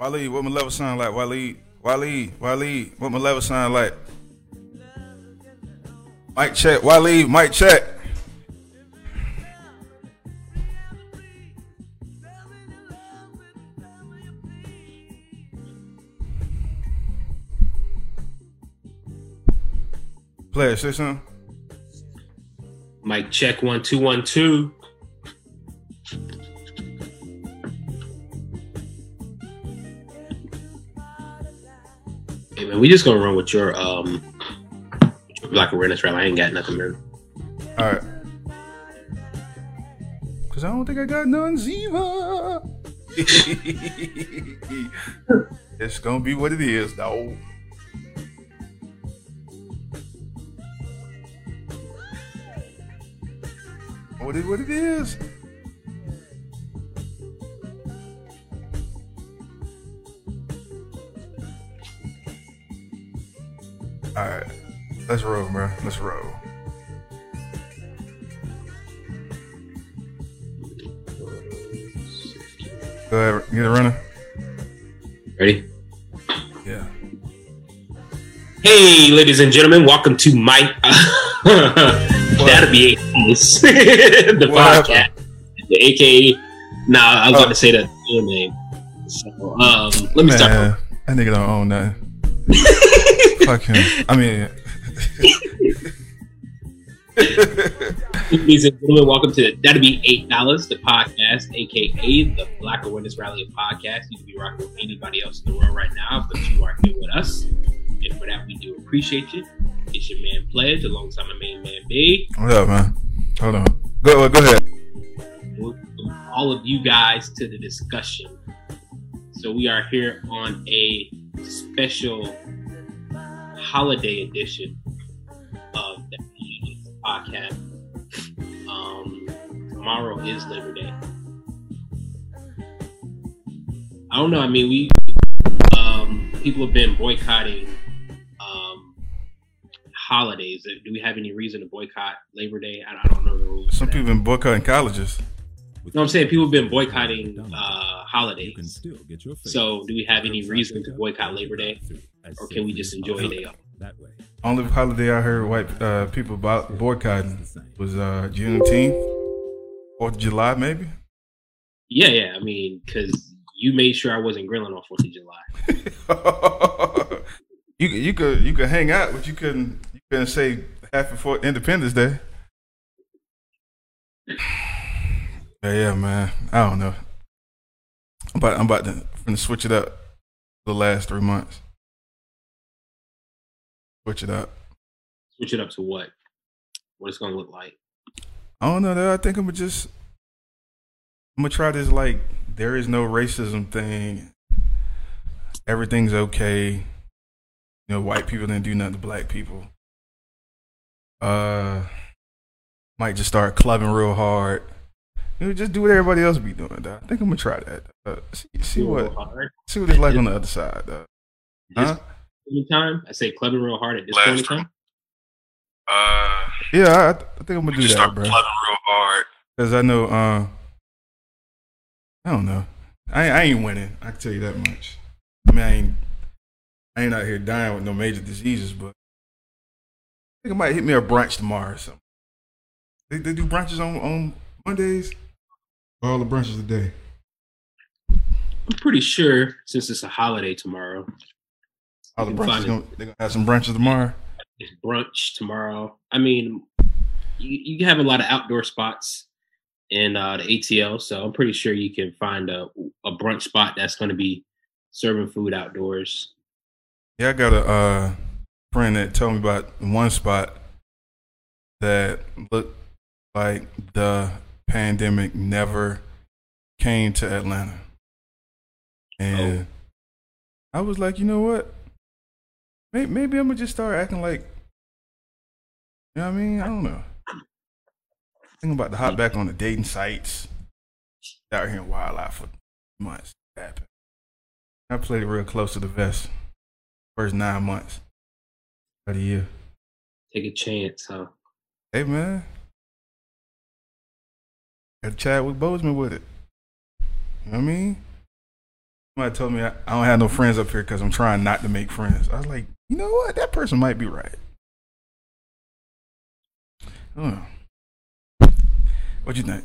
Waleed, what my level sound like? Waleed, Waleed, Waleed, what my level sound like? Mic check, Waleed, mic check. Player, say something. Mic check one two one two. Man, we just gonna run with your um your black awareness rally. I ain't got nothing, man. All right. Cause I don't think I got none, Ziva. it's gonna be what it is, though. What it what it is? All right, let's roll, bro. Let's roll. Go ahead, get it running. Ready? Yeah. Hey, ladies and gentlemen, welcome to Mike. That'll be nice. the What podcast, the AKA. Nah, I was about to say that name. So, um, let me start. Man, that nigga don't own nothing. Fuck him. I mean, Ladies and gentlemen, welcome to That'll Be Eight Dollars, the podcast, aka the Black Awareness Rally podcast. You can be rocking with anybody else in the world right now, but you are here with us. And for that, we do appreciate you. It's your man Pledge alongside my main man B. what up, man? Hold on. Go, go ahead. welcome all of you guys to the discussion. So we are here on a special holiday edition of the podcast. Um, tomorrow is Labor Day. I don't know. I mean, we um, people have been boycotting um, holidays. Do we have any reason to boycott Labor Day? I, I don't know the rules. Some people been boycotting colleges. No, I'm saying people have been boycotting uh, holidays. Can still get your So, do we have any reason to boycott Labor Day, or can we just enjoy a day off? that way? Only holiday I heard white uh, people about boycotting was uh, Juneteenth, Fourth of July, maybe. Yeah, yeah. I mean, because you made sure I wasn't grilling on Fourth of July. you could you could you could hang out, but you couldn't you couldn't say happy for Independence Day. Yeah, yeah, man. I don't know. I'm about I'm about to I'm switch it up the last three months. Switch it up. Switch it up to what? What it's gonna look like? I don't know. though. I think I'm gonna just I'm gonna try this like there is no racism thing. Everything's okay. You know, white people didn't do nothing to black people. Uh, might just start clubbing real hard. You know, just do what everybody else be doing. Dog. I think I'm gonna try that. Uh, see, see what hard. see what it's like on the other side. Dog. This Huh? point in time, I say clubbing real hard at this Last point in time. Uh, Yeah, I, I think I'm gonna do just that, start bro. plugging real hard. Cause I know, uh, I don't know. I, I ain't winning. I can tell you that much. I mean, I ain't, I ain't out here dying with no major diseases, but I think it might hit me a brunch tomorrow or something. They, they do brunches on, on Mondays. All the brunches today. I'm pretty sure since it's a holiday tomorrow, All the brunches gonna, they gonna have some brunches tomorrow. it's brunch tomorrow. I mean, you, you have a lot of outdoor spots in uh, the ATL, so I'm pretty sure you can find a, a brunch spot that's going to be serving food outdoors. Yeah, I got a uh, friend that told me about one spot that looked like the pandemic never came to Atlanta. And oh. I was like, you know what? Maybe, maybe I'm gonna just start acting like, you know what I mean? I don't know. Thinking about to hop back on the dating sites out here in wildlife for months. Happened. I played real close to the vest first nine months of the year. Take a chance, huh? Hey man, got Chadwick Boseman with it. You know what I mean? Somebody told me I, I don't have no friends up here because I'm trying not to make friends. I was like, you know what? That person might be right. Oh. What you think?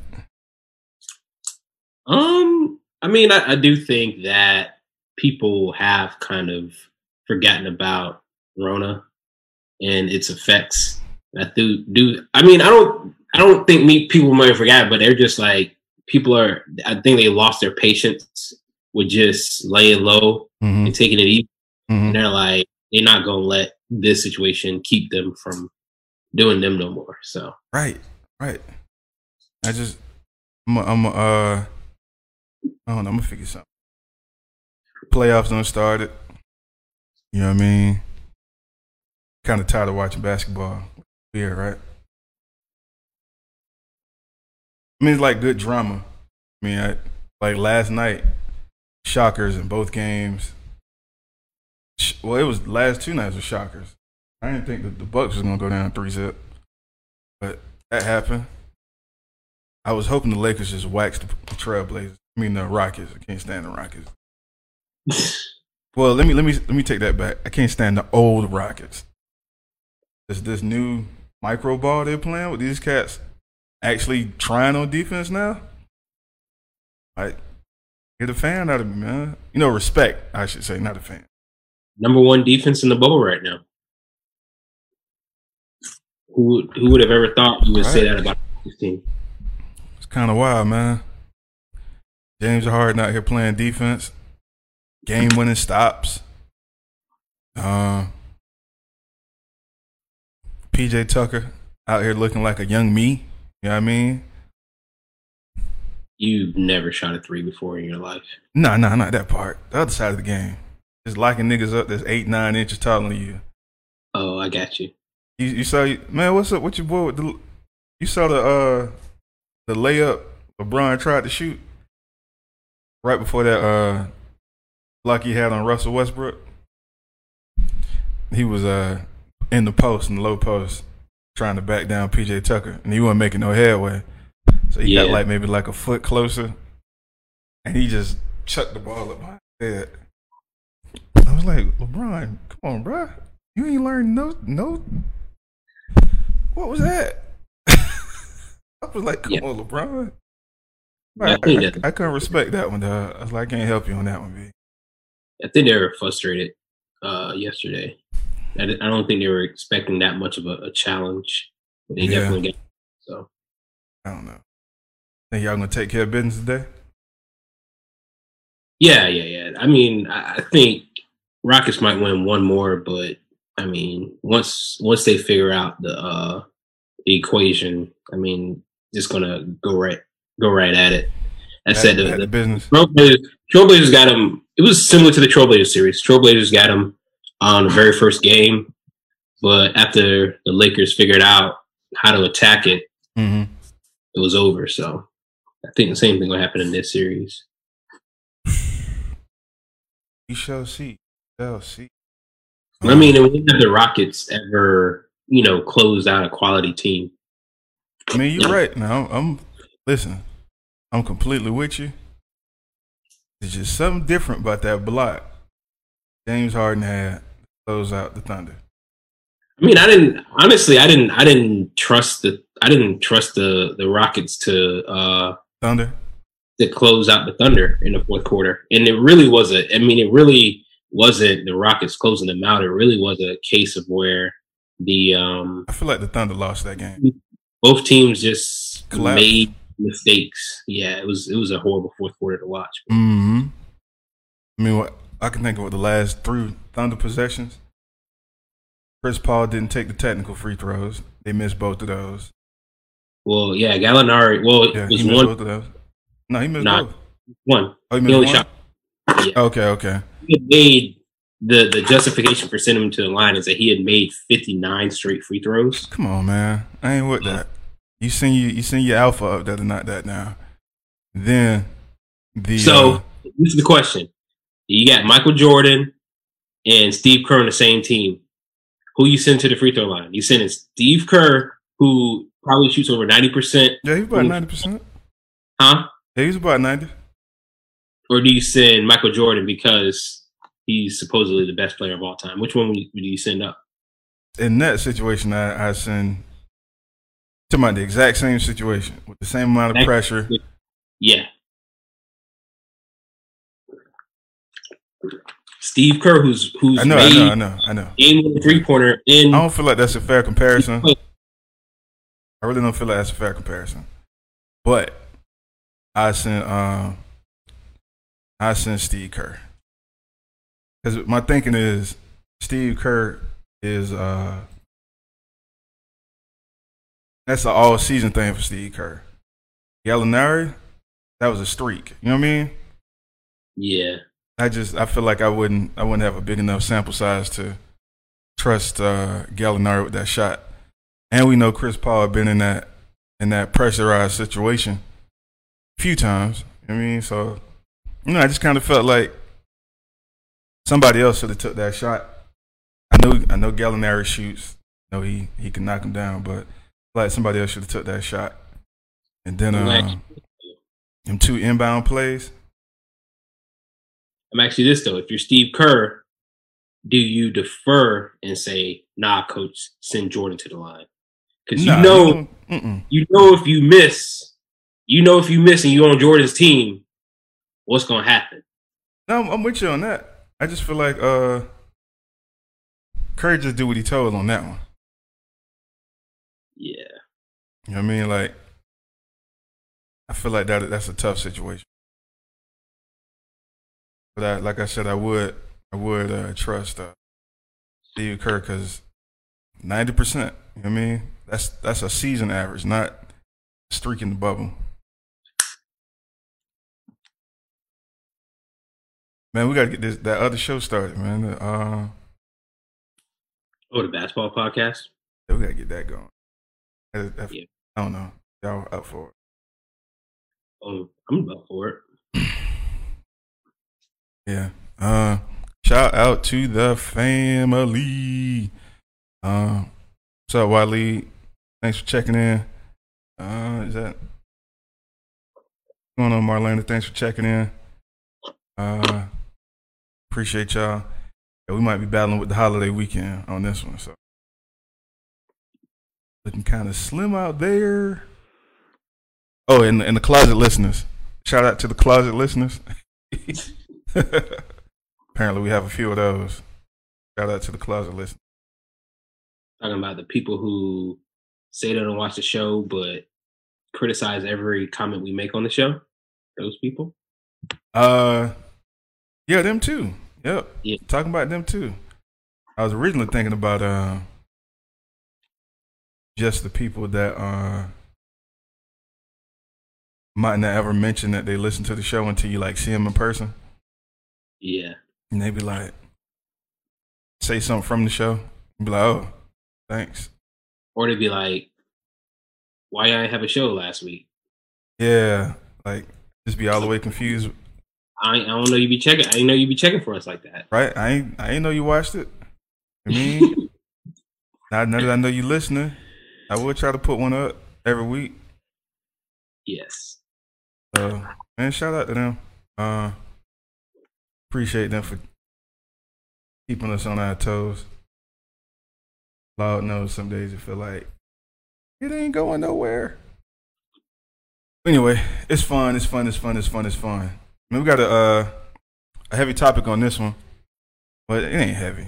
Um, I mean, I, I do think that people have kind of forgotten about Rona and its effects. I do do. I mean, I don't. I don't think me people might forget, but they're just like people are. I think they lost their patience with just laying low Mm-hmm. and taking it easy. Mm-hmm. And they're like, they're not gonna let this situation keep them from doing them no more. So Right, right. I just, I'm, a, I'm, a, uh, I don't know. I'm gonna figure something. Playoffs done started. You know what I mean? Kind of tired of watching basketball. Weird, right? I mean, it's like good drama. I mean, I, like last night, shockers in both games. Well, it was last two nights were shockers. I didn't think that the Bucks was gonna go down three zip, but that happened. I was hoping the Lakers just waxed the, Trailblazers. I mean the Rockets. I can't stand the Rockets. Well, let me let me let me take that back. I can't stand the old Rockets. This this new micro ball they're playing with these cats actually trying on defense now. Like get a fan out of me, man. You know, respect, I should say, not a fan. number one defense in the bubble right now. Who would who would have ever thought you would say that about this team? It's kind of wild, man. James Harden out here playing defense, game winning stops. Uh, PJ Tucker out here looking like a young me. You know what I mean? You've never shot a three before in your life. No, no, not that part. The other side of the game. Just locking niggas up that's eight, nine inches taller than you. Oh, I got you. You, you saw, man, what's up? What your boy with the, you saw the, uh, the layup LeBron tried to shoot right before that, uh, block he had on Russell Westbrook. He was, uh, in the post, in the low post, trying to back down PJ Tucker, and he wasn't making no headway. So he got like maybe like a foot closer, and he just chucked the ball up my head. I was like, LeBron, come on, bro, You ain't learned no no. What was that? I was like, come Yeah. on, LeBron. Yeah, I, I, I, I, couldn't respect that one, though. I was like, I can't help you on that one, B. I think they were frustrated uh, yesterday. I, I don't think they were expecting that much of a, a challenge. They Yeah. definitely got so. I don't know. Think y'all gonna take care of business today? Yeah, yeah, yeah. I mean, I, think Rockets might win one more, but I mean, once once they figure out the uh the equation, I mean, just gonna go right go right at it. I said At- the, the business. Trailblazers, Trailblazers got him. It was similar to the Trailblazers series. Trailblazers got him on the very first game, but after the Lakers figured out how to attack it, Mm-hmm. it was over. So I think the same thing will happen in this series. We shall see. Shall see. I mean, when have the Rockets ever, you know, closed out a quality team? I mean, you're right. Now, I'm, I'm listen. I'm completely with you. There's just something different about that block. James Harden had close out the Thunder. I mean, I didn't honestly. I didn't. I didn't trust the. I didn't trust the the Rockets to uh Thunder. to close out the Thunder in the fourth quarter, and it really wasn't. I mean, it really wasn't the Rockets closing them out. It really was a case of where the um I feel like the Thunder lost that game. both teams just Collapsed. made mistakes. Yeah, it was it was a horrible fourth quarter to watch. Mm-hmm. I mean, what I can think of the last three Thunder possessions. Chris Paul didn't take the technical free throws. They missed both of those. Well, yeah, Gallinari. Well, Yeah, he missed one both of those. No, he missed Nah. both. one. Oh, he He only missed one. shot. Yeah. Okay, okay. he had made the the justification for sending him to the line is that he had made 59 straight free throws. Come on, man. I ain't with that. You seen you you seen your alpha up there not that now. Then the So uh, this is the question: You got Michael Jordan and Steve Kerr on the same team. Who you send to the free throw line? You sending Steve Kerr, who probably shoots over 90 percent, yeah, he's about ninety percent. huh? Yeah, he's about ninety. or do you send Michael Jordan because he's supposedly the best player of all time? Which one would you, send up? In that situation, I, I send to my the exact same situation with the same amount of pressure. Yeah. Steve Kerr, who's who's I know, I made know, I know, I know. game three pointer in I don't feel like that's a fair comparison. I really don't feel like that's a fair comparison. But I sent um I sent Steve Kerr. Cause my thinking is Steve Kerr is uh that's an all season thing for Steve Kerr. Gallinari, that was a streak. You know what I mean? yeah. I just I feel like I wouldn't I wouldn't have a big enough sample size to trust uh Gallinari with that shot. And we know Chris Paul had been in that in that pressurized situation a few times. I mean, so you know, I just kind of felt like somebody else should have took that shot. I know I know Gallinari shoots. I know he he can knock him down, but like somebody else should have took that shot. And then uh, them two inbound plays. I'm actually this though. If you're Steve Kerr, do you defer and say, "Nah, coach, send Jordan to the line"? Because you know, mm-mm. you know, if you miss, you know, if you miss and you're on Jordan's team, what's gonna happen? No, I'm, I'm with you on that. I just feel like uh, Curry just do what he told on that one. Yeah. You know what I mean? Like, I feel like that that's a tough situation. But I, like I said, I would I would uh, trust uh, Steve Kerr because ninety percent. You know what I mean? That's that's a season average, not streaking the bubble. Man, we gotta get this that other show started, man. Uh, Oh, the basketball podcast. we gotta get that going. That- that- Yeah. I don't know. Y'all up for it? Oh, I'm up for it. Yeah. Uh, shout out to the family. Uh, what's up, Wiley? Thanks for checking in. Uh, is that what's going on, Marlena? Thanks for checking in. Uh, appreciate y'all. Yeah, we might be battling with the holiday weekend on this one, so looking kind of slim out there. Oh, and and the closet listeners. Shout out to the closet listeners. Apparently, we have a few of those. Shout out to the closet list. Talking about the people who say they don't watch the show but criticize every comment we make on the show. Those people. Uh, yeah, them too. Yep. Yeah. Talking about them too. I was originally thinking about uh, just the people that uh might not ever mention that they listen to the show until you like see them in person, Yeah. and they be like, say something from the show, be like, oh, thanks. Or they'd be like, "Why I have a show last week? Yeah, like just be all the way confused, I, I don't know you be checking. I didn't know you be checking for us like that." right? I ain't I ain't know you watched it. I mean, now, now that I know you listening, I will try to put one up every week. yes. So, man, shout out to them. Uh, appreciate them for keeping us on our toes. Lord knows some days it feel like it ain't going nowhere. Anyway, it's fun. It's fun. It's fun. It's fun. It's fun. I mean, we got a uh, a heavy topic on this one, but it ain't heavy.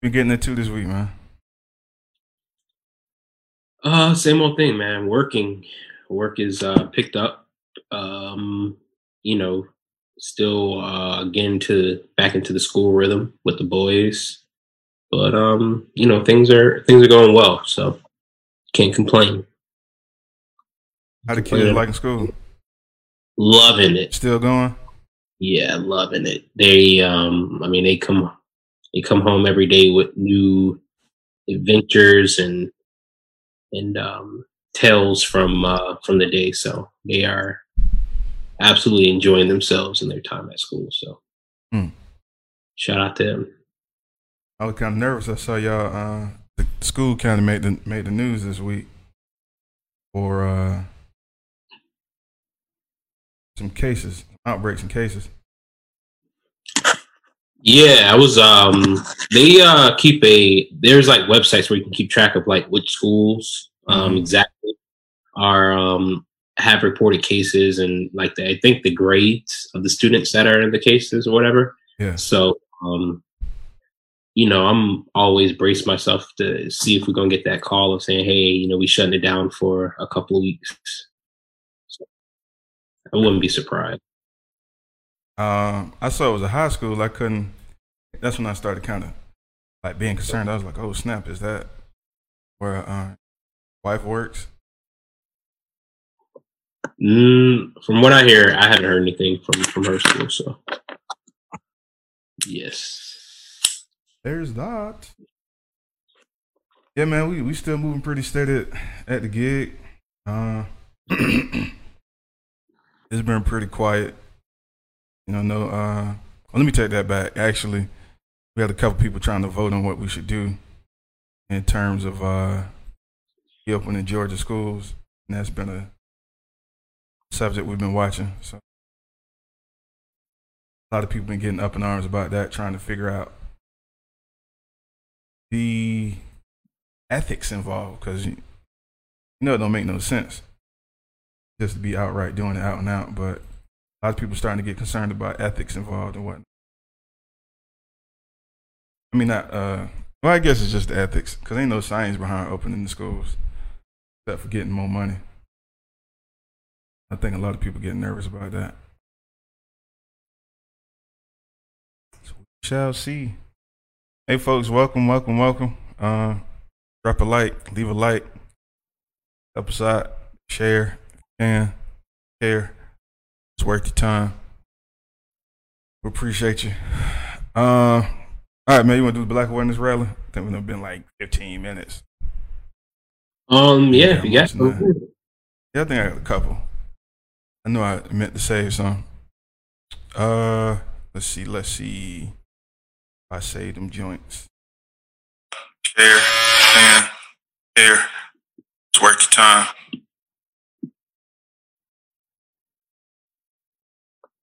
Been getting into this week, man. Uh, same old thing, man. Working, work is uh picked up. Um, you know, still uh again to back into the school rhythm with the boys, but um, you know, things are things are going well, so can't complain. How the kids liking school? Loving it. Still going? Yeah, loving it. They um I mean they come they come home every day with new adventures and and um tales from uh from the day. So they are absolutely enjoying themselves and their time at school. So Hmm. shout out to them. I was kind of nervous. I saw y'all. Uh, the school kind of made the made the news this week. for uh, some cases, outbreaks and cases. Yeah, I was um they uh keep a there's like websites where you can keep track of like which schools um Mhm. exactly are um have reported cases and like the, I think the grades of the students that are in the cases or whatever. Yeah. So um you know, I'm always brace myself to see if we're gonna get that call of saying, hey, you know, we shutting it down for a couple of weeks. So I wouldn't be surprised. Um, I saw it was a high school. I couldn't. That's when I started kind of like being concerned. I was like, "Oh snap! Is that where uh, wife works?" Mm, from what I hear, I haven't heard anything from from her school. So, yes, There's that. Yeah, man, we we still moving pretty steady at, at the gig. Uh, it's been pretty quiet. You know, no. Uh, well, let me take that back. Actually, we had a couple people trying to vote on what we should do in terms of uh, reopening Georgia schools, and that's been a subject we've been watching. So, a lot of people been getting up in arms about that, trying to figure out the ethics involved because you know it don't make no sense just to be outright doing it out and out but a lot of people starting to get concerned about ethics involved and whatnot i mean not uh well i guess it's just the ethics because ain't no science behind opening the schools except for getting more money i think a lot of people get nervous about that so we shall see Hey folks, welcome, welcome, welcome. Uh, drop a like, leave a like, us out, share, and share. It's worth your time. We appreciate you. Uh, all right, man. You want to do the Black Awareness Rally? I think we've been like 15 minutes. Um, yeah, if you Yeah, got I'm Yeah, I think I got a couple. I know I meant to save some. Uh, let's see, let's see. If I save them joints. Share, and share. It's worth your time.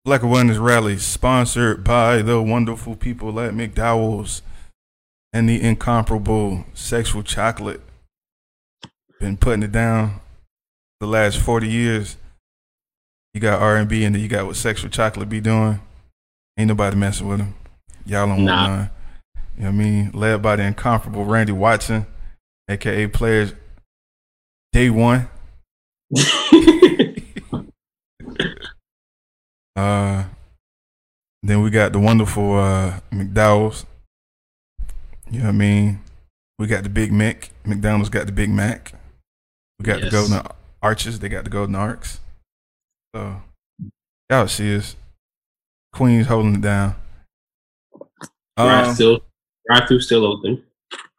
Black Awareness Rally sponsored by the wonderful people at McDowell's and the incomparable Sexual Chocolate. Been putting it down the last 40 years. You got R&B and then you got what Sexual Chocolate be doing. Ain't nobody messing with them. Y'all don't Nah. want none. You know what I mean? Led by the incomparable Randy Watson, aka Players Day One. Uh, then we got the wonderful uh, McDowell's. You know what I mean? We got the Big Mac. McDonald's got the Big Mac. We got the Golden Arches. They got the Golden Arcs. So y'all see us. Queens holding it down. drive Um, still, drive through still open.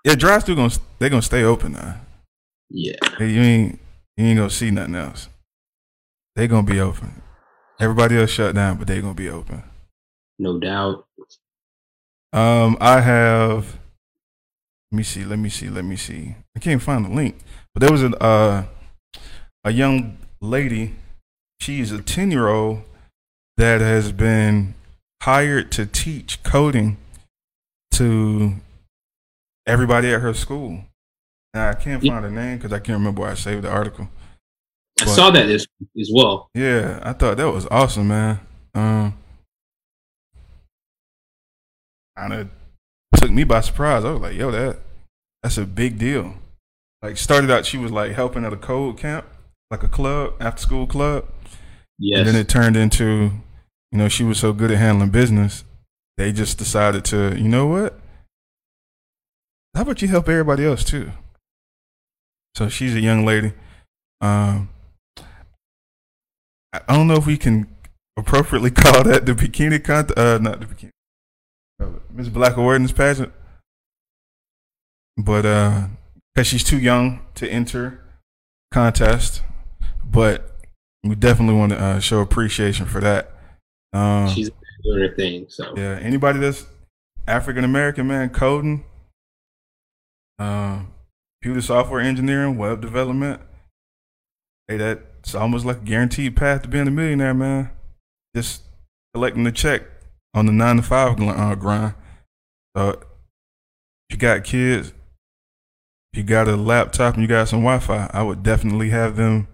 yeah, drive through gonna they gonna stay open now. Yeah, Hey, You ain't you ain't gonna see nothing else. They gonna be open. Everybody else shut down, but they gonna be open. no doubt. Um, I have. Let me see. Let me see. Let me see. I can't find the link, but there was a uh, a young lady. She's a ten year old that has been hired to teach coding to everybody at her school. And I can't find her name because I can't remember where I saved the article. I But- saw that as as well. Yeah, I thought that was awesome, man. Um, kind of took me by surprise. I was like, "Yo, that that's a big deal." Like, started out, she was like helping at a code camp, like a club, after school club, Yes, and then it turned into, you know, she was so good at handling business, they just decided to, you know what? How about you help everybody else too? So she's a young lady. Um, I don't know if we can appropriately call that the bikini contest. Uh, not the bikini. Uh, Miss Black Awareness pageant. But uh, because she's too young to enter contest, but we definitely want to uh, show appreciation for that. Um, she's doing her thing. So yeah, anybody that's African American man coding, uh, computer software engineering, web development, hey, that's almost like a guaranteed path to being a millionaire, man. Just collecting the check on the nine to five uh, grind. So if you got kids, you got a laptop and you got some Wi-Fi, I would definitely have them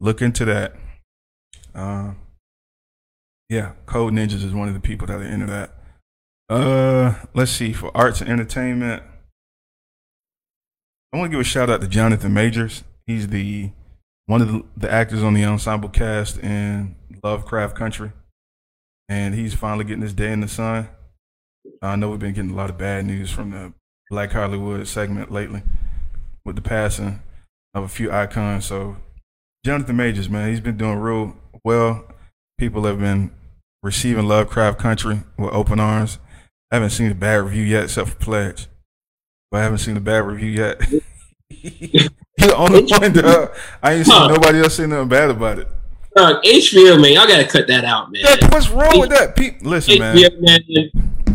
look into that. Uh, yeah, Code Ninjas is one of the people that are into that. Uh, let's see for arts and entertainment. I want to give a shout out to Jonathan Majors. He's the one of the, the actors on the ensemble cast in Lovecraft Country, and he's finally getting his day in the sun. I know we've been getting a lot of bad news from the Black Hollywood segment lately with the passing of a few icons. So Jonathan Majors, man, he's been doing real well. People have been receiving Lovecraft Country with open arms. I haven't seen a bad review yet, except for Pledge. But I haven't seen a bad review yet. You're the only one, dog. I ain't seen Huh. nobody else say nothing bad about it. Uh, HBO, man, y'all gotta cut that out, man. Yeah, what's wrong with that? Pe- Listen, man. Man,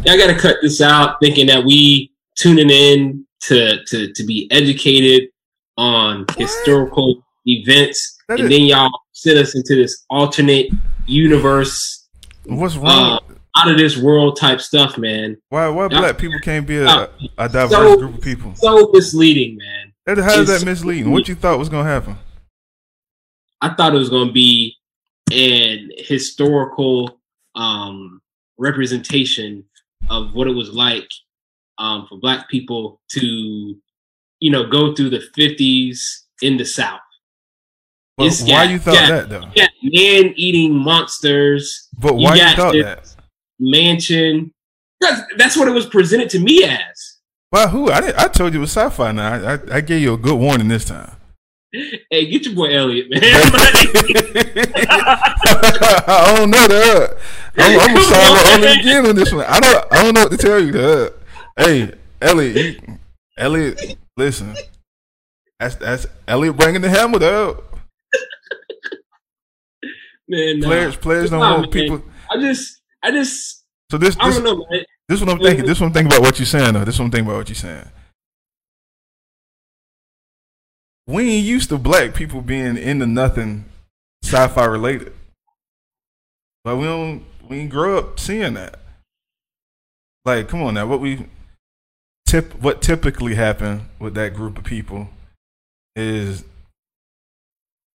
y'all gotta cut this out, thinking that we tuning in to to to be educated on historical events, That and is- then y'all send us into this alternate universe, What's wrong? uh, out of this world type stuff, man. why why yeah. black people can't be a, Uh, a diverse so- group of people? So misleading, man. That- How is it's- that misleading? What you thought was gonna happen? I thought it was going to be an historical um, representation of what it was like um, for Black people to, you know, go through the fifties in the South. But It's why you thought yeah. that though? You got man-eating monsters, But why you got thought that? mansion. That's, that's what it was presented to me as. By who? I didn't, I told you it was sci-fi. Now I, I, I gave you a good warning this time. Hey, get your boy Elliot, man. I don't know that. I'm, I'm start on, only man. again on this one. I don't. I don't know what to tell you. That. Hey, Elliot. You, Elliot, listen. That's that's Elliot bringing the hammer up. man, nah. Players, players don't want people. I just, I just, So this, I this, don't know, man. this what I'm thinking. This what I'm thinking about what you're saying. Though. This what I'm thinking about what you're saying. We ain't used to black people being into nothing sci-fi related, but we don't. We ain't grow up seeing that. Like, come on now. What we tip, what typically happen with that group of people is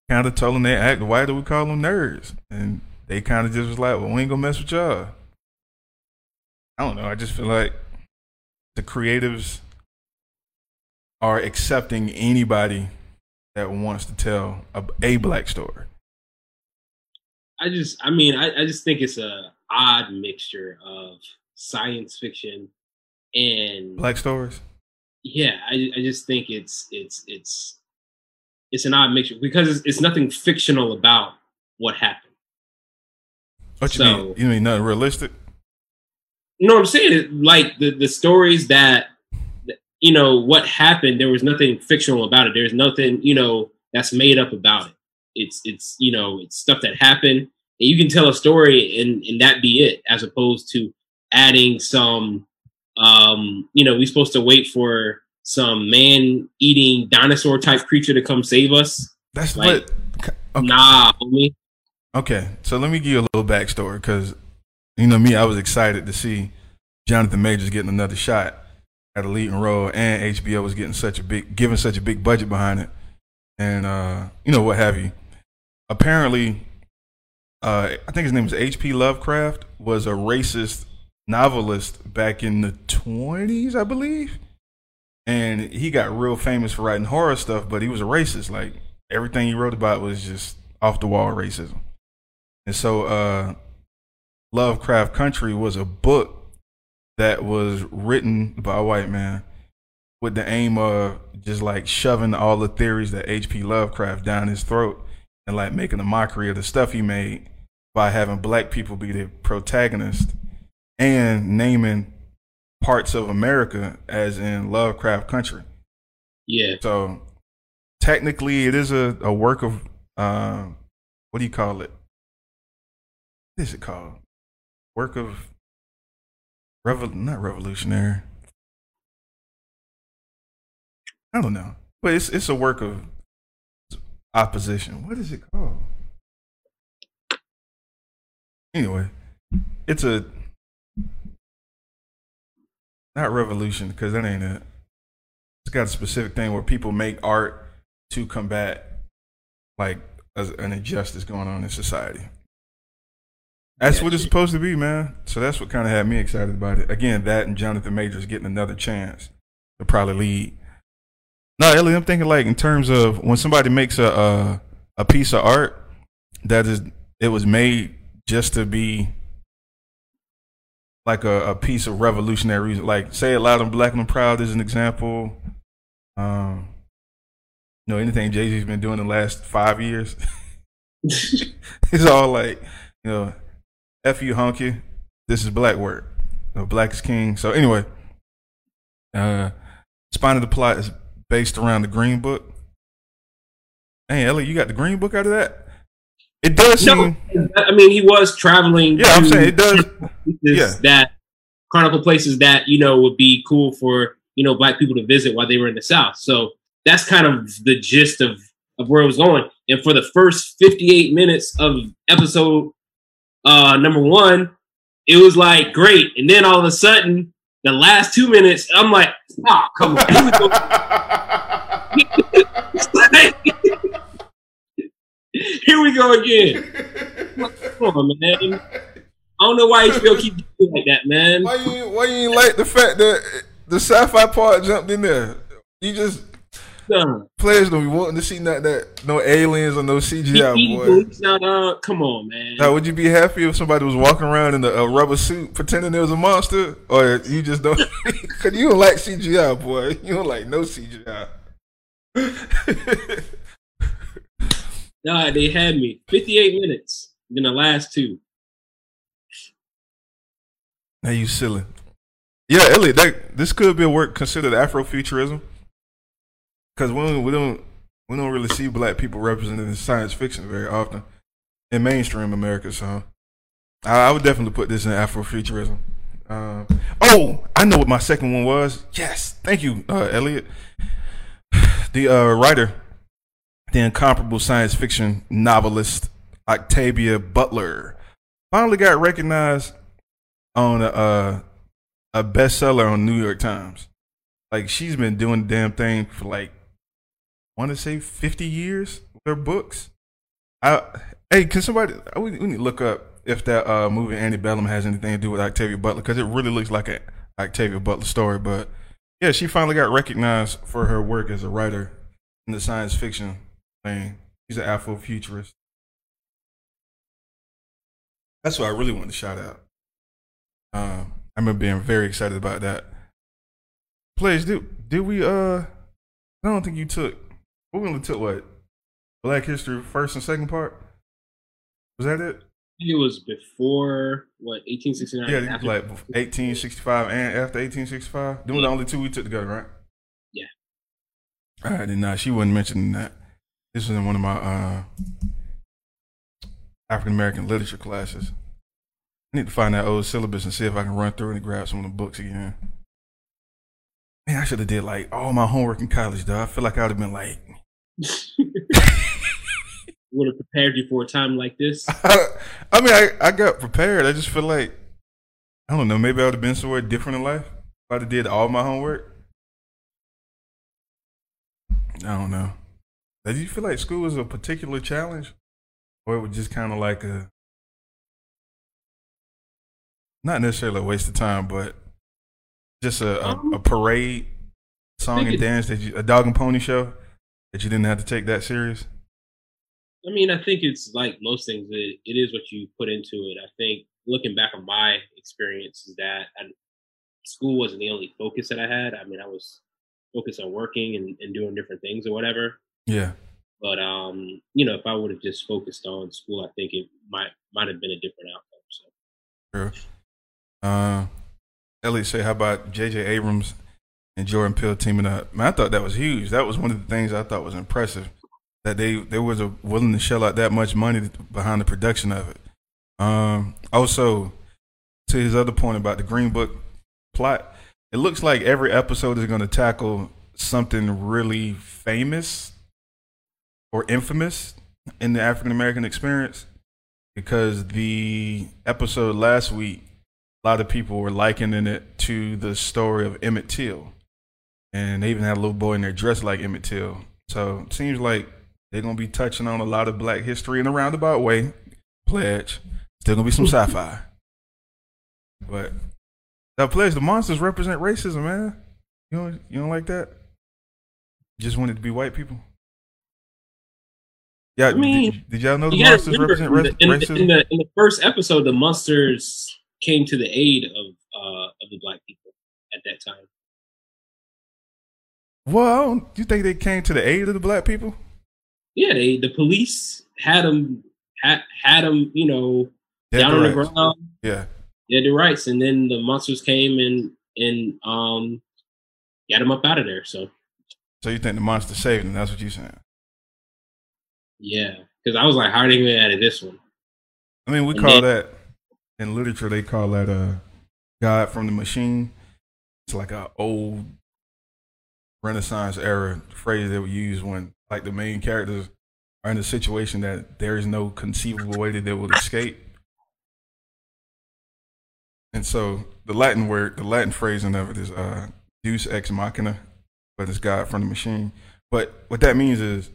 kind of telling they act. Why do we call them nerds? And they kind of just was like, well, we ain't gonna mess with y'all. I don't know. I just feel like the creatives are accepting anybody that wants to tell a, a black story. I just, I mean, I, I just think it's a odd mixture of science fiction and Black stories. yeah, I, I just think it's it's it's it's an odd mixture because it's, it's nothing fictional about what happened. What you So- mean? You mean nothing realistic? You know what I'm saying? Like the the stories that that, you know what happened. There was nothing fictional about it. There's nothing you know that's made up about it. It's it's you know it's stuff that happened, and you can tell a story and and that be it, as opposed to adding some. Um, you know, we're supposed to wait for some man eating dinosaur type creature to come save us. That's Like- what. Okay. Nah, homie. Okay, so let me give you a little backstory because you know me, I was excited to see Jonathan Majors getting another shot at a leading role, and HBO was getting such a big, giving such a big budget behind it, and uh, you know what have you. Apparently, uh, I think his name was H.P. Lovecraft was a racist novelist back in the twenties, I believe, and he got real famous for writing horror stuff, but he was a racist. Like everything he wrote about was just off the wall racism. And so uh Lovecraft Country was a book that was written by a white man with the aim of just like shoving all the theories that H.P. Lovecraft down his throat and like making a mockery of the stuff he made by having black people be the protagonist and naming parts of America as in Lovecraft Country. Yeah, So technically, it is a, a work of uh, what do you call it? What is it called? Work of revol not revolutionary. I don't know, but it's it's a work of opposition. What is it called? Anyway, it's a not revolution because that ain't it. It's got a specific thing where people make art to combat like an injustice going on in society. That's what it's supposed to be, man. So that's what kind of had me excited about it. Again, that and Jonathan Majors getting another chance to probably lead. No, Ellie, I'm thinking like in terms of when somebody makes a a, a piece of art that is it was made just to be like a, a piece of revolutionary reason. Like say loud and black and proud is an example. Um, you know anything Jay Z's been doing the last five years. it's all like you know F you honky. This is black work. You know, black is king. So anyway, uh spine of the plot is based around the green book. Hey Ellie, you got the green book out of that? It does no, seem I mean he was traveling Yeah, I'm saying it does yeah. that chronicle places that, you know, would be cool for, you know, black people to visit while they were in the South. So that's kind of the gist of of where it was going. And for the first 58 minutes of episode uh, number one, it was like great, and then all of a sudden, the last two minutes, I'm like, oh, come on. Here we go again. Come on, man. I don't know why HBO keep doing like that, man. Why you why you like the fact that the sci-fi part jumped in there? You just. Players don't be wanting to see not that no aliens or no CGI he, boy. Not, uh, come on, man. Now, would you be happy if somebody was walking around in a, a rubber suit pretending there was a monster, or you just don't? Because you don't like CGI, boy. You don't like no CGI. nah, they had me. Fifty-eight minutes. Then the last two. Now you silly. Yeah, Elliot, that, this could be a work considered Afrofuturism because we don't, we don't we don't really see black people represented in science fiction very often in mainstream America. So I, I would definitely put this in Afrofuturism. Uh, oh, I know what my second one was. Yes, thank you, uh, Elliot. The uh, writer, the incomparable science fiction novelist Octavia Butler, finally got recognized on a, uh, a bestseller on New York Times. Like she's been doing the damn thing for like I want to say 50 years their books. I, hey, can somebody, we, we need to look up if that uh, movie Antebellum has anything to do with Octavia Butler because it really looks like an Octavia Butler story. But yeah, she finally got recognized for her work as a writer in the science fiction thing. She's an Afrofuturist. That's what I really wanted to shout out. Um, I remember being very excited about that. Please, did did we? Uh, I don't think you took we only took what? Black History first and second part? Was that it? It was before what 1869. Yeah, after like 1865 and after 1865. Them yeah. were the only two we took together, right? Yeah. All right, then nah, she wasn't mentioning that. This was in one of my uh, African American literature classes. I need to find that old syllabus and see if I can run through it and grab some of the books again. Man, I should have did like all my homework in college, though. I feel like I would have been like would have prepared you for a time like this? I mean, I, I got prepared. I just feel like, I don't know, maybe I would have been somewhere different in life if I'd have did all my homework. I don't know. Did you feel like school was a particular challenge? Or it was just kind of like a, not necessarily a waste of time, but just a, a, a um, parade, song and dance that you, a dog and pony show? that you didn't have to take that serious? I mean, I think it's like most things. It, it is what you put into it. I think looking back on my experience is that I, school wasn't the only focus that I had. I mean, I was focused on working and, and doing different things or whatever. Yeah. But um, you know, if I would have just focused on school, I think it might might have been a different outcome. So. Sure. Uh, Elliot, say, how about J.J. Abrams and Jordan Peele teaming up. Man, I thought that was huge. That was one of the things I thought was impressive. That they they was willing to shell out that much money behind the production of it. Um, also, to his other point about the Green Book plot, it looks like every episode is going to tackle something really famous or infamous in the African American experience because the episode last week, a lot of people were likening it to the story of Emmett Till. And they even had a little boy in there dressed like Emmett Till. So it seems like they're going to be touching on a lot of black history in a roundabout way. Pledge. Still going to be some sci fi. But that pledge, the monsters represent racism, man. You don't, you don't like that? Just wanted to be white people? Yeah, I mean, did, did y'all know the monsters represent in, the, racism? in, the, in the first episode, the monsters came to the aid of uh, of the black people at that time. well, don't, you think they came to the aid of the black people? Yeah, they the police had them had had them, you know, Dead down on the rights. ground, Yeah. dead to rights, and then the monsters came and and um got them up out of there. So So you think the monster saved them? That's what you're saying. Yeah, because I was like, how are they going to this one? I mean, we And call then- that in literature. They call that uh, God from the machine. It's like an old Renaissance era phrase that we use when, like, the main characters are in a situation that there is no conceivable way that they will escape. And so the Latin word, the Latin phrasing of it is uh, Deus ex machina, but it's God from the machine. But what that means is,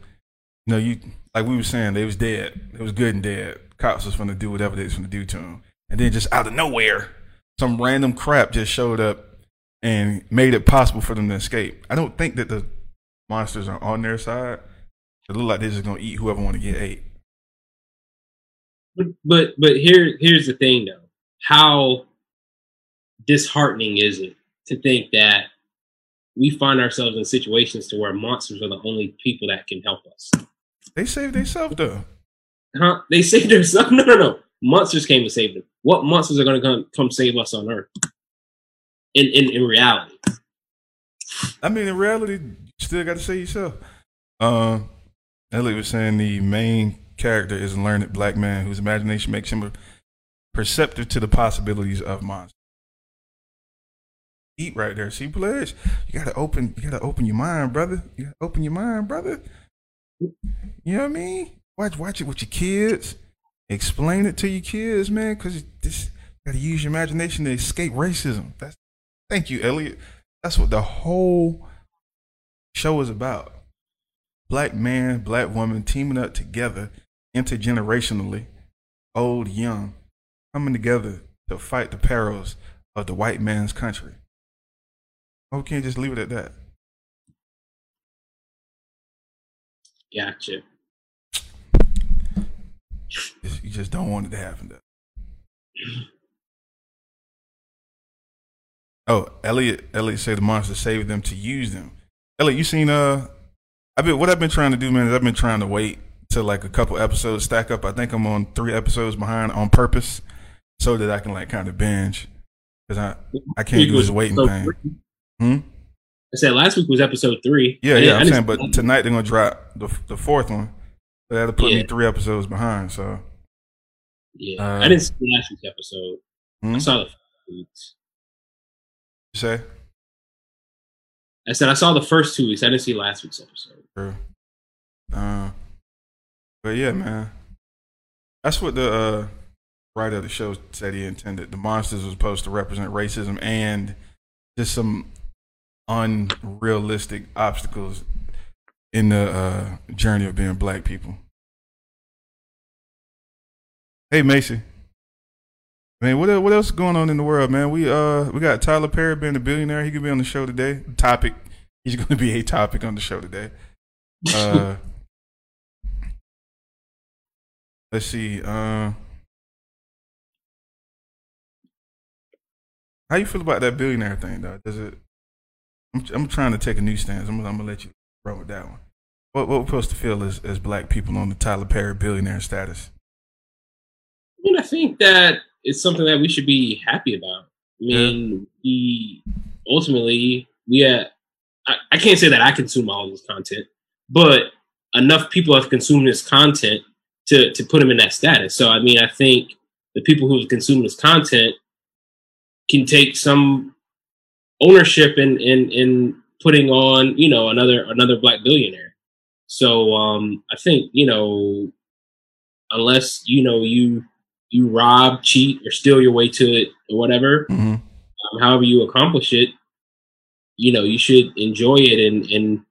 you know, you like we were saying, they was dead. It was good and dead. Cops was gonna do whatever they was gonna do to him, and then just out of nowhere, some random crap just showed up and made it possible for them to escape. I don't think that the monsters are on their side. It look like they're just gonna eat whoever want to get ate. But but but here here's the thing though. How disheartening is it to think that we find ourselves in situations to where monsters are the only people that can help us? They saved themselves though. Huh? They saved themselves? No, no, no. Monsters came to save them. What monsters are going to come come save us on Earth? In in in reality, I mean, in reality, you still got to say yourself. Um, Elliot was saying the main character is a learned black man whose imagination makes him perceptive to the possibilities of monsters. Eat right there, see, pledge. You gotta open. You gotta open your mind, brother. You gotta open your mind, brother. You know what I mean? Watch, watch it with your kids. Explain it to your kids, man, because this gotta use your imagination to escape racism. That's thank you, Elliot. That's what the whole show is about. Black man, black woman teaming up together intergenerationally, old, young, coming together to fight the perils of the white man's country. Oh, we can't just leave it at that. Gotcha. Just- You just don't want it to happen. Though. Oh, Elliot. Elliot said the monster saved them to use them. Elliot, you seen uh? I've been what I've been trying to do, man. Is I've been trying to wait till like a couple episodes stack up. I think I'm on three episodes behind on purpose, so that I can like kind of binge. Cause I I can't do was this waiting episode thing. Hmm? I said last week was episode three. Yeah, yeah. I'm saying, but tonight they're gonna drop the the fourth one. So that'll put me three episodes behind. So yeah, uh, I didn't see last week's episode. hmm? I saw the first two weeks. you say I said I saw the first two weeks. I didn't see last week's episode. True. Uh, but yeah, man. That's what the uh, writer of the show said he intended. The monsters was supposed to represent racism and just some unrealistic obstacles in the uh, journey of being black people. Hey, Macy. Man, what what else is going on in the world, man? We uh we got Tyler Perry being a billionaire. He could be on the show today. Topic. He's going to be a topic on the show today. Uh, let's see. Uh, how you feel about that billionaire thing, though? Does it? I'm, I'm trying to take a new stance. I'm, I'm gonna let you run with that one. What what we're supposed to feel as as black people on the Tyler Perry billionaire status? I mean, I think that it's something that we should be happy about. I mean, we ultimately we uh, I, I can't say that I consume all this content, but enough people have consumed this content to to put him in that status. So I mean, I think the people who have consumed this content can take some ownership in in in putting on you know another another black billionaire. So um, I think you know, unless you know you you rob, cheat, or steal your way to it, or whatever, hmm um, however you accomplish it, you know, you should enjoy it and and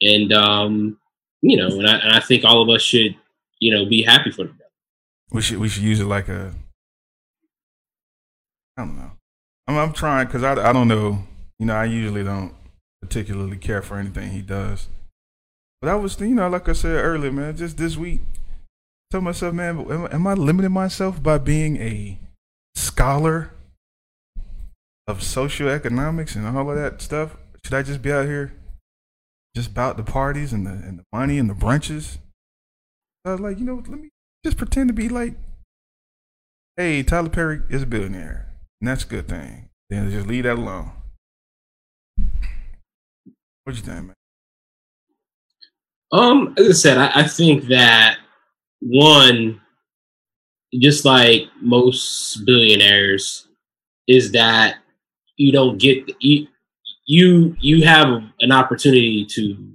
and um, you know, and I, and I think all of us should you know be happy for them. We should we should use it like a. I don't know. I'm I'm trying because I I don't know. You know, I usually don't particularly care for anything he does. But I was, you know, like I said earlier, man, just this week, tell myself, man, am, am I limiting myself by being a scholar of socioeconomics and all of that stuff? Should I just be out here just about the parties and the and the money and the brunches? I was like, you know, let me just pretend to be like, hey, Tyler Perry is a billionaire, and that's a good thing. Then just leave that alone. What you think, man? Um, as I said, I, I think that one, just like most billionaires, is that you don't get you you you have an opportunity to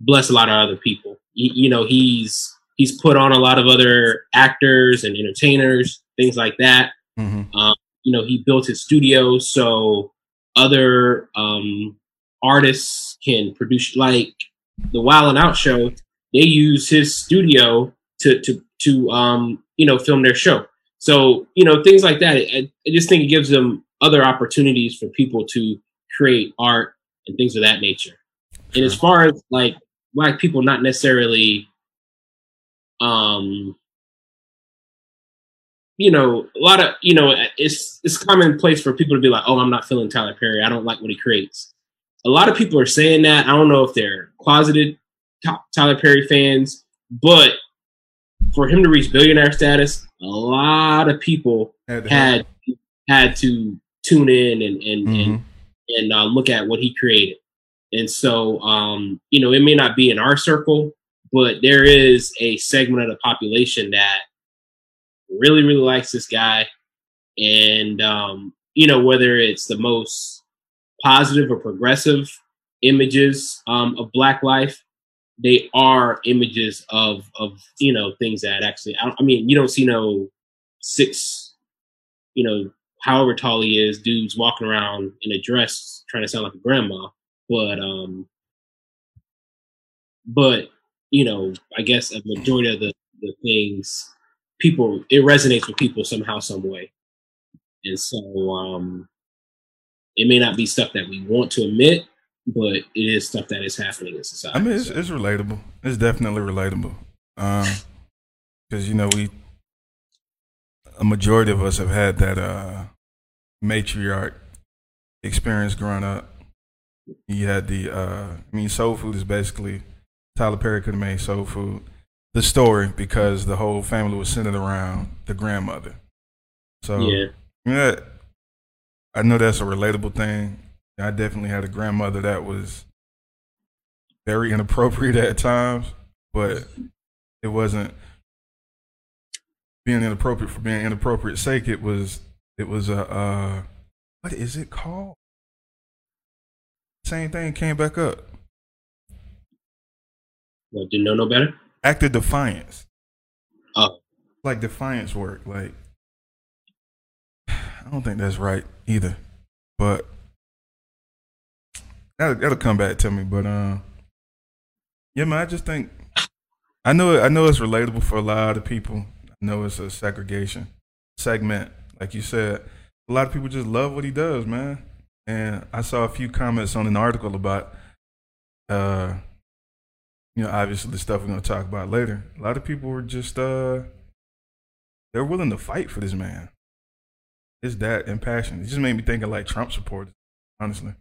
bless a lot of other people. You, you know, he's he's put on a lot of other actors and entertainers, things like that. Mm-hmm. Um, you know, he built his studio so other um, artists can produce like the Wild and Out show. They use his studio to to to um, you know film their show. So you know things like that. I, I just think it gives them other opportunities for people to create art and things of that nature. And as far as like black people not necessarily um you know, a lot of you know, it's it's commonplace for people to be like, "Oh, I'm not feeling Tyler Perry. I don't like what he creates." A lot of people are saying that. I don't know if they're closeted Tyler Perry fans, but for him to reach billionaire status, a lot of people Had had had to tune in and and Mhm. and, and uh, look at what he created. And so, um, you know, it may not be in our circle, but there is a segment of the population that really, really likes this guy. And, um, you know, whether it's the most positive or progressive images um, of Black life, they are images of, of you know, things that actually, I, I mean, you don't see no six, you know, however tall he is, dudes walking around in a dress trying to sound like a grandma. But um but you know, I guess a majority of the, the things people it resonates with people somehow, some way. And so um it may not be stuff that we want to admit, but it is stuff that is happening in society. I mean, it's, So- it's relatable. It's definitely relatable. Because, you know, we, a majority of us have had that uh, matriarch experience growing up. You had the, uh, I mean, soul food is basically, Tyler Perry could have made soul food the story because the whole family was centered around the grandmother. So, yeah. yeah, I know that's a relatable thing. I definitely had a grandmother that was very inappropriate at times, but it wasn't being inappropriate for being inappropriate sake. It was it was a uh, what is it called? Same thing came back up. What didn't know no better? Act of defiance. Oh. like defiance work. Like I don't think that's right either, but that'll, that'll come back to me. But uh, yeah, man, I just think I know I know it's relatable for a lot of people. I know it's a segregation segment, like you said. A lot of people just love what he does, man. And I saw a few comments on an article about, uh, you know, obviously the stuff we're gonna talk about later. A lot of people were just uh, they're willing to fight for this man. It's that impassioned. It just made me think of like Trump supporters, honestly.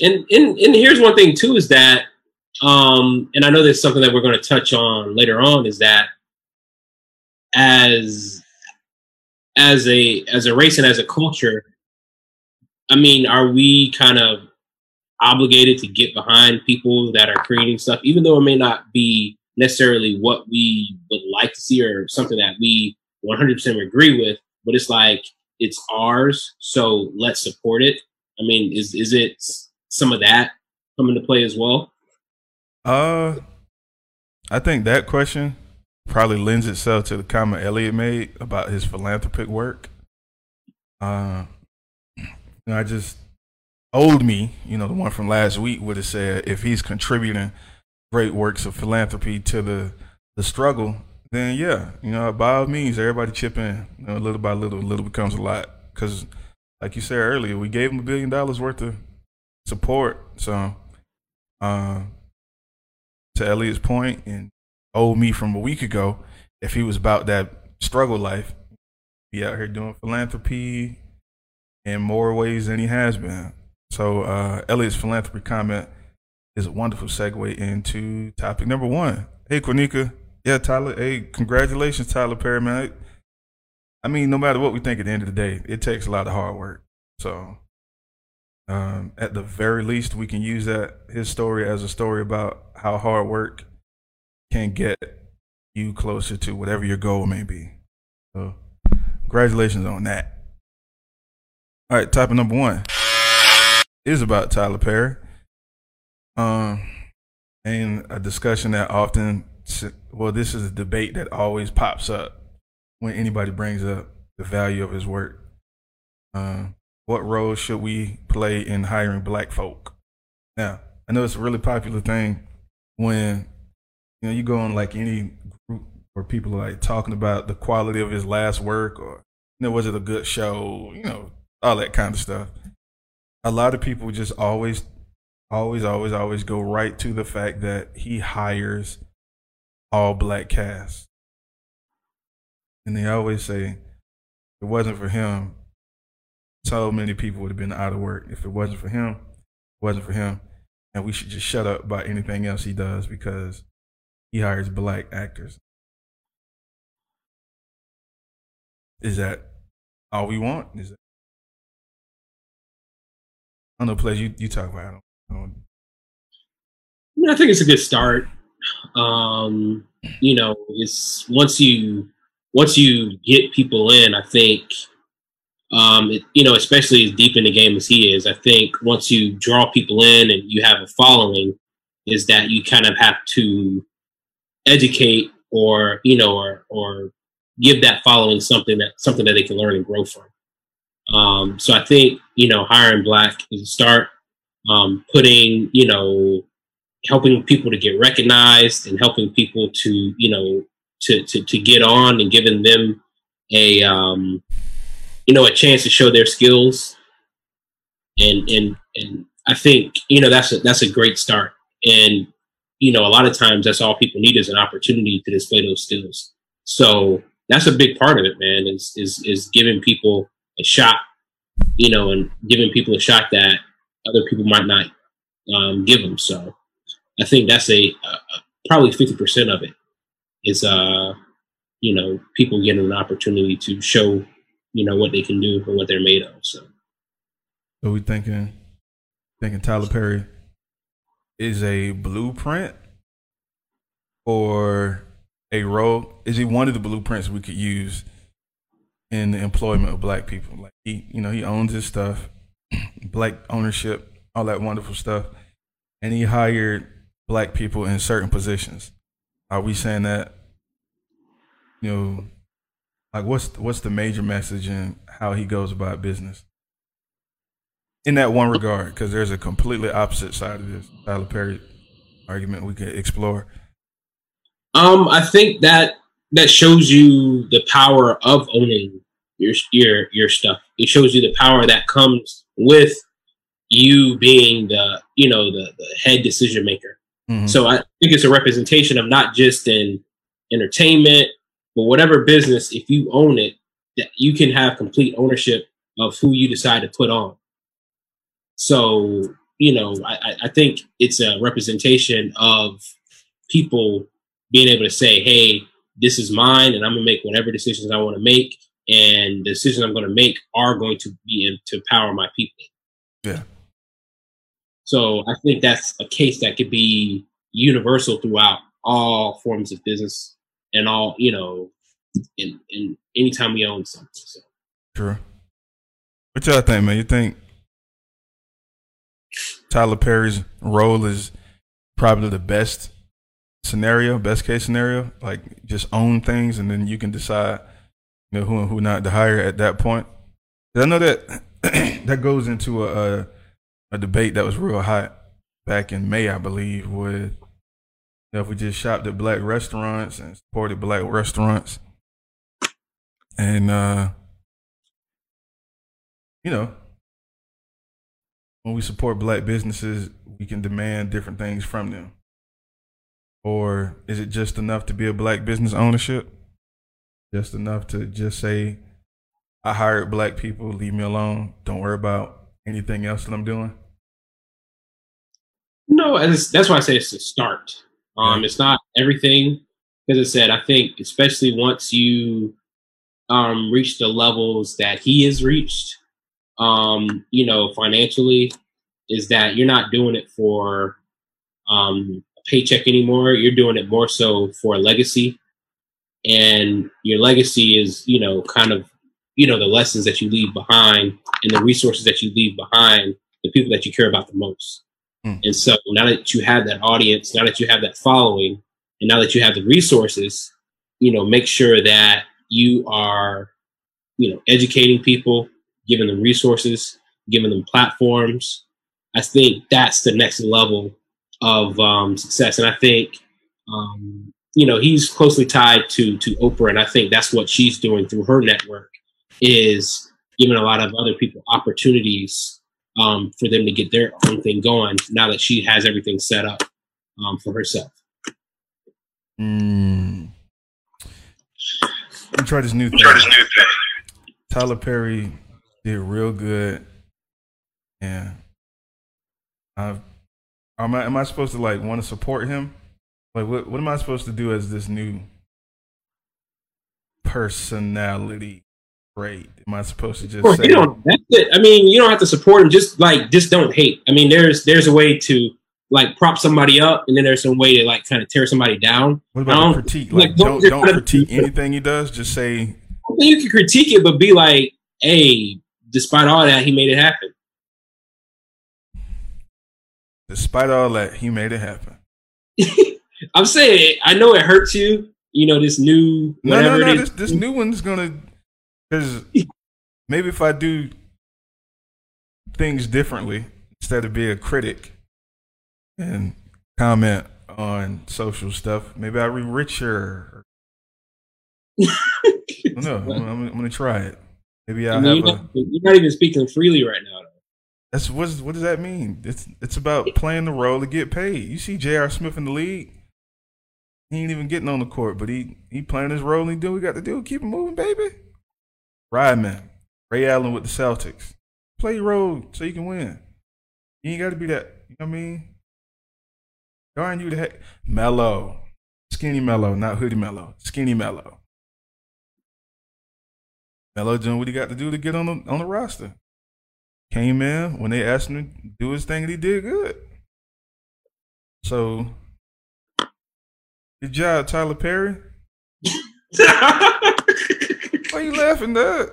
and and and here's one thing too is that um and i know there's something that we're to touch on later on is that as as a as a race and as a culture i mean are we kind of obligated to get behind people that are creating stuff even though it may not be necessarily what we would like to see or something that we 100% agree with but it's like it's ours so let's support it i mean is is it some of that coming into play as well Uh, I think that question probably lends itself to the comment Elliot made about his philanthropic work. Uh, know, I just old me, you know, the one from last week would have said if he's contributing great works of philanthropy to the the struggle, then yeah, you know, by all means, everybody chip in. You know, little by little, little becomes a lot. Because, like you said earlier, we gave him a billion dollars worth of support. So, uh, to Elliot's point, and old me from a week ago, if he was about that struggle life, be out here doing philanthropy in more ways than he has been. So, uh, Elliot's philanthropy comment is a wonderful segue into topic number one. Hey, Quanika. Yeah, Tyler. Hey, congratulations, Tyler Perry, man. I mean, no matter what we think at the end of the day, it takes a lot of hard work. So, um, at the very least, we can use that his story as a story about how hard work can get you closer to whatever your goal may be. So, congratulations on that. All right, topic number one is about Tyler Perry. Um, and a discussion that often, well, this is a debate that always pops up when anybody brings up the value of his work. Uh, what role should we play in hiring black folk? Now, I know it's a really popular thing when you know you go on like any group where people are like talking about the quality of his last work or you know was it a good show, you know, all that kind of stuff. A lot of people just always always always always go right to the fact that he hires all black cast. And they always say, if it wasn't for him, so many people would have been out of work. If it wasn't for him, it wasn't for him. And we should just shut up about anything else he does because he hires black actors. Is that all we want? Is that I don't know, Pledge, you, you talk about. I don't, I, don't... I think it's a good start. Um, you know, it's once you once you get people in, I think, um, it, you know, especially as deep in the game as he is, I think once you draw people in and you have a following, is that you kind of have to educate or you know or or give that following something that something that they can learn and grow from. Um, so I think you know hiring black is a start. Um, putting you know helping people to get recognized and helping people to you know to, to, to get on and giving them a um, you know a chance to show their skills and and and I think you know that's a that's a great start and you know a lot of times that's all people need is an opportunity to display those skills so that's a big part of it man is is is giving people a shot you know and giving people a shot that other people might not um, give them so I think that's a, probably 50% of it is uh you know people getting an opportunity to show you know what they can do and what they're made of. So, so we thinking thinking Tyler Perry is a blueprint or a role? Is he one of the blueprints we could use in the employment of black people? Like he, you know, he owns his stuff, black ownership, all that wonderful stuff, and he hired black people in certain positions. Are we saying that you know, like what's what's the major message in how he goes about business? In that one regard, because there's a completely opposite side of this Tyler Perry argument we could explore. Um, I think that that shows you the power of owning your your your stuff. It shows you the power that comes with you being the you know the, the head decision maker. Mm-hmm. So I think it's a representation of not just in entertainment but whatever business, if you own it, that you can have complete ownership of who you decide to put on. So, you know, I, I think it's a representation of people being able to say, hey, this is mine and I'm gonna make whatever decisions I want to make. And the decisions I'm gonna make are going to be in, to power my people. Yeah. So I think that's a case that could be universal throughout all forms of business and all you know, in in anytime we own something. So. True. What y'all think, man? You think Tyler Perry's role is probably the best scenario, best case scenario. Like just own things, and then you can decide, know, who and who not to hire at that point. I know that that goes into a, a a debate that was real hot back in May, I believe, with you know, if we just shopped at black restaurants and supported black restaurants, and uh, you know, when we support black businesses, we can demand different things from them. Or is it just enough to be a black business ownership? Just enough to just say, I hired black people, leave me alone. Don't worry about anything else that I'm doing. No, that's, that's why I say it's a start. Um, it's not everything. Because I said, I think especially once you um, reach the levels that he has reached, um, you know, financially, is that you're not doing it for um, a paycheck anymore. You're doing it more so for a legacy, and your legacy is, you know, kind of, you know, the lessons that you leave behind and the resources that you leave behind, the people that you care about the most. Hmm. And so now that you have that audience, now that you have that following, and now that you have the resources, you know, make sure that you are, you know, educating people, giving them resources, giving them platforms. I think that's the next level of um, success, and I think, um, you know, he's closely tied to to Oprah, and I think that's what she's doing through her network is giving a lot of other people opportunities um, for them to get their own thing going. Now that she has everything set up um, for herself. Mm. We try this new thing. Try this new thing. Tyler Perry did real good. Yeah. Uh, am I am I supposed to like want to support him? Like what what am I supposed to do as this new personality trait? Am I supposed to just say you don't. I mean, you don't have to support him. Just like, just don't hate. I mean, there's there's a way to like prop somebody up, and then there's some way to like kind of tear somebody down. what about don't- critique? like, Like don't don't don't critique anything he does. Just say I think you can critique it, but be like, hey, despite all that, he made it happen. despite all that, he made it happen. I'm saying, I know it hurts you. You know, this new whatever no, no. it This this new one's gonna because maybe if I do things differently instead of be a critic and comment on social stuff, maybe I'll be richer. no, I'm, I'm, I'm gonna try it. Maybe I I'll mean, have you're, a. not, you're not even speaking freely right now. Though. That's what's, what does that mean? It's it's about playing the role to get paid. You see J.R. Smith in the league. He ain't even getting on the court, but he he playing his role and he do what he got to do. Keep it moving, baby. Rodman, Ray Allen with the Celtics. Play your role so you can win. You ain't got to be that. You know what I mean? Darn you the heck, Melo, skinny Melo, not hoodie Melo, skinny Melo. Melo doing what he got to do to get on the on the roster. Came in when they asked him to do his thing, and he did good. So, good job, Tyler Perry. Why are you laughing, Dad?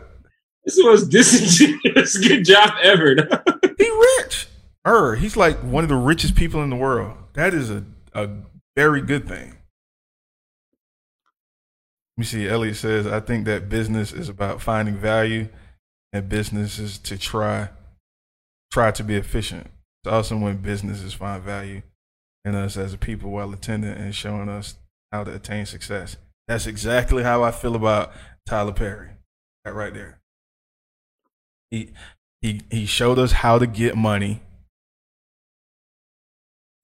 This is the most disingenuous good job ever. He rich. Er, he's like one of the richest people in the world. That is a, a very good thing. Let me see. Elliot says, I think that business is about finding value and business is to try try to be efficient. It's awesome when businesses find value in us as a people while attending and showing us how to attain success. That's exactly how I feel about Tyler Perry. That right there. He he he showed us how to get money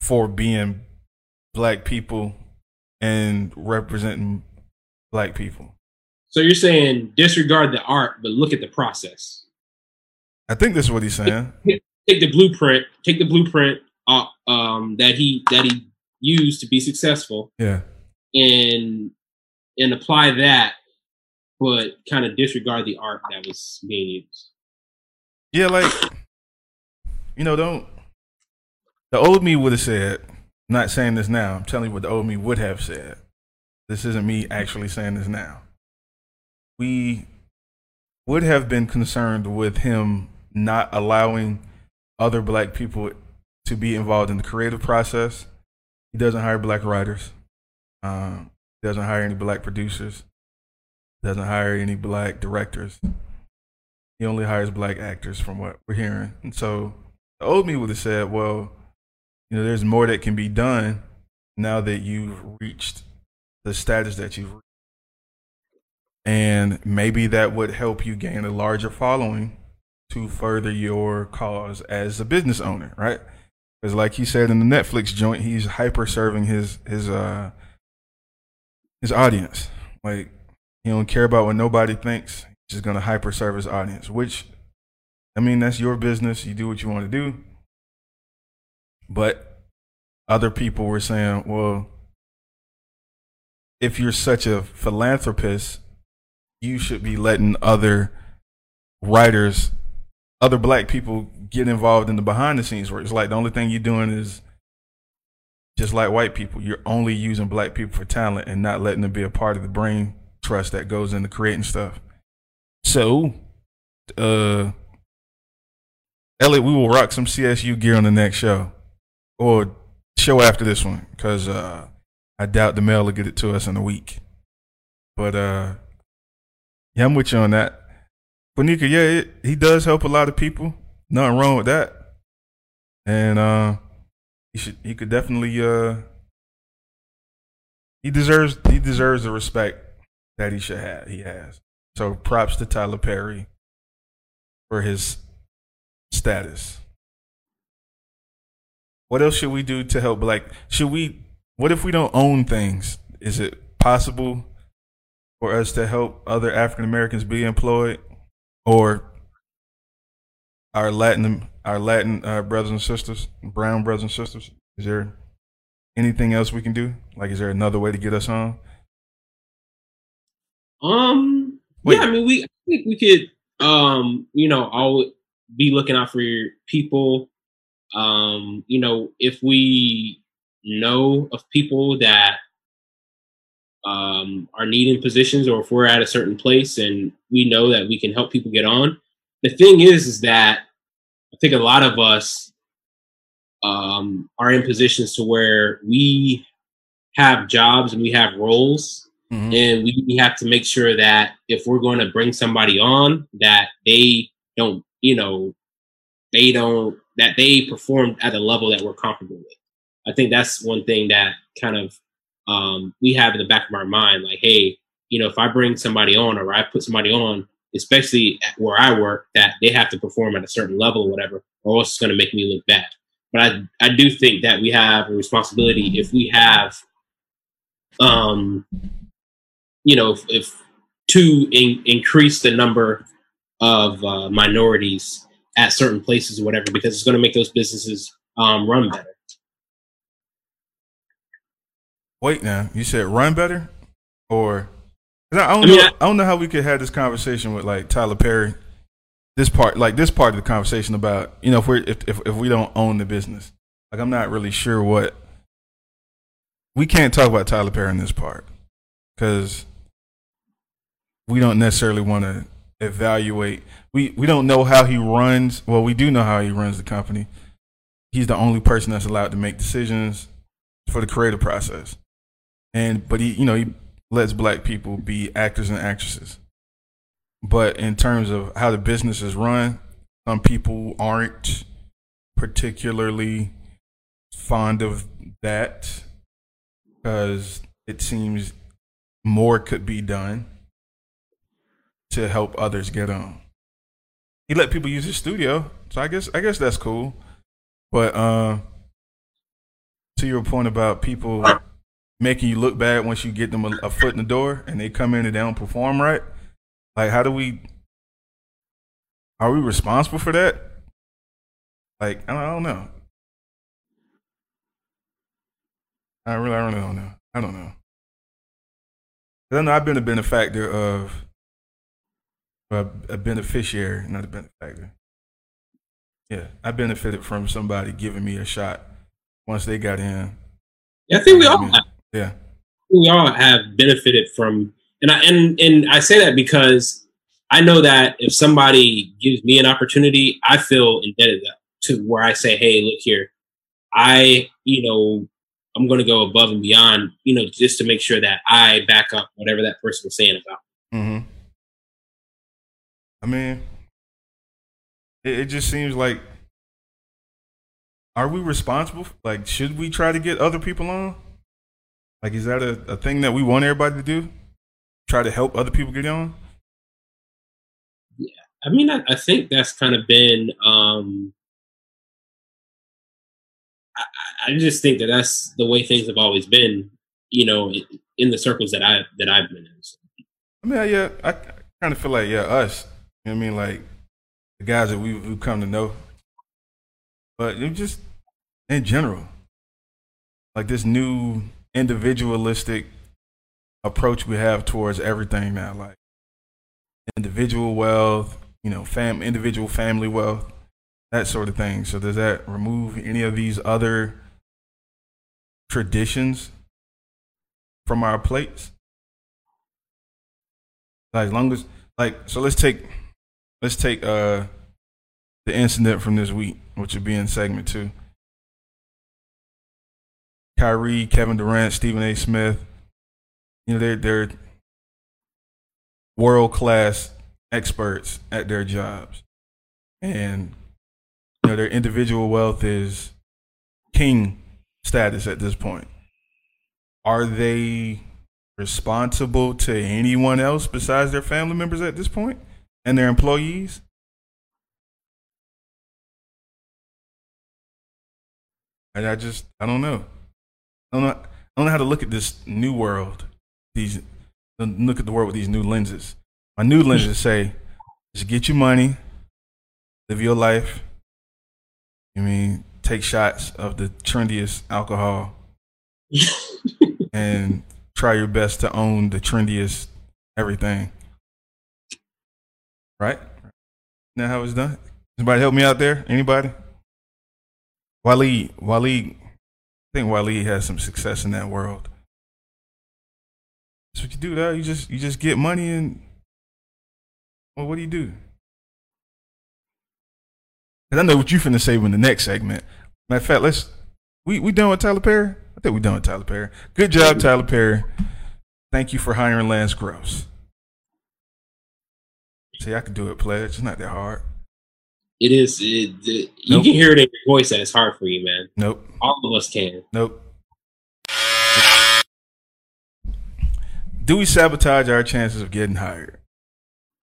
for being black people and representing black people. so you're saying disregard the art, but look at the process. I think that's what he's saying. Take the blueprint. Take the blueprint uh, um, that he that he used to be successful, Yeah. And and apply that, but kind of disregard the art that was being used. Yeah, like you know, don't the old me would have said, not saying this now, I'm telling you what the old me would have said. This isn't me actually saying this now. We would have been concerned with him not allowing other black people to be involved in the creative process he doesn't hire black writers. Um, doesn't hire any black producers. Doesn't hire any black directors. He only hires black actors, from what we're hearing. And so the old me would have said, well, you know, there's more that can be done now that you've reached the status that you've reached. And maybe that would help you gain a larger following to further your cause as a business owner, right? Because like he said in the Netflix joint, he's hyper serving his his uh his audience. Like he don't care about what nobody thinks. He's just gonna hyper serve his audience, which I mean that's your business. You do what you want to do. But other people were saying, well, if you're such a philanthropist, you should be letting other writers, other black people get involved in the behind the scenes work. It's like the only thing you're doing is just like white people. You're only using black people for talent and not letting them be a part of the brain trust that goes into creating stuff. So, uh, Elliot, we will rock some CSU gear on the next show or show after this one because uh, I doubt the mail will get it to us in a week. But uh, yeah, I'm with you on that. Bonica, yeah, it, he does help a lot of people. Nothing wrong with that. And uh, he should he could definitely uh, he deserves he deserves the respect that he should have. He has. So props to Tyler Perry for his status. What else should we do to help Like, Should we? What if we don't own things? Is it possible for us to help other African Americans be employed, or our Latin our Latin uh, brothers and sisters, brown brothers and sisters? Is there anything else we can do? Like, is there another way to get us on? Um. Wait. Yeah, I mean, we I think we could, um, you know, all be looking out for your people um, you know, if we know of people that um, are needing positions or if we're at a certain place and we know that we can help people get on, the thing is, is that I think a lot of us um, are in positions to where we have jobs and we have roles mm-hmm. and we have to make sure that if we're going to bring somebody on that they don't you know they don't that they perform at a level that we're comfortable with. I think that's one thing that kind of um, we have in the back of our mind, like, hey, you know, if I bring somebody on or I put somebody on, especially where I work, that they have to perform at a certain level or whatever, or else it's going to make me look bad. But I, I do think that we have a responsibility if we have, um, you know, if, if to in, increase the number of uh, minorities at certain places or whatever because it's going to make those businesses um, run better. Wait now, you said run better, or I don't I mean, know. I, I don't know how we could have this conversation with like Tyler Perry. This part, like this part of the conversation about you know if we if, if if we don't own the business, like I'm not really sure what we can't talk about Tyler Perry in this part because we don't necessarily want to evaluate. We we don't know how he runs. Well, we do know how he runs the company. He's the only person that's allowed to make decisions for the creative process. And but he, you know, he lets black people be actors and actresses. But in terms of how the business is run, some people aren't particularly fond of that because it seems more could be done to help others get on. He let people use his studio, so I guess I guess that's cool. But uh, to your point about people making you look bad once you get them a, a foot in the door and they come in and they don't perform right, like how do we? Are we responsible for that? Like I don't, I don't know. I really, I really don't know. I don't know. I know I've been a benefactor of a, a beneficiary, not a benefactor. Yeah, I benefited from somebody giving me a shot once they got in. Yeah, I think we all. Yeah, we all have benefited from, and I and and I say that because I know that if somebody gives me an opportunity, I feel indebted to where I say, "Hey, look here, I you know I'm going to go above and beyond, you know, just to make sure that I back up whatever that person was saying about. Mm-hmm. I mean, it, it just seems like, are we responsible? Like, should we try to get other people on? Like, is that a, a thing that we want everybody to do? Try to help other people get on? Yeah, I mean, I, I think that's kind of been. Um, I, I just think that that's the way things have always been. You know, in, in the circles that I that I've been in. So. I mean, yeah, I kind of feel like yeah, us. You know what I mean? Like the guys that we we come to know, but it just in general, like this new individualistic approach we have towards everything now, like individual wealth, you know, fam individual family wealth, that sort of thing. So does that remove any of these other traditions from our plates? Like as long as like so let's take let's take uh the incident from this week, which would be in segment two. Kyrie, Kevin Durant, Stephen A. Smith, you know, they're they're world class experts at their jobs. And you know, their individual wealth is king status at this point. Are they responsible to anyone else besides their family members at this point and their employees? And I just I don't know. I don't know. I don't know how to look at this new world. These look at the world with these new lenses. My new lenses say, just get your money, live your life. You mean take shots of the trendiest alcohol, and try your best to own the trendiest everything. Right? Now how it's done. Anybody help me out there? Anybody? Waleed, Waleed, think Waleed has some success in that world. That's what you do, though. You just you just get money and well, what do you do? Cause I know what you finna say in the next segment. Matter of fact, let's we we done with Tyler Perry. I think we done with Tyler Perry. Good job, Tyler Perry. Thank you for hiring Lance Gross. See, I can do it, pledge. It's not that hard. It is. It, it, you can hear it in your voice that it's hard for you, man. Nope. All of us can. Nope. Do we sabotage our chances of getting hired?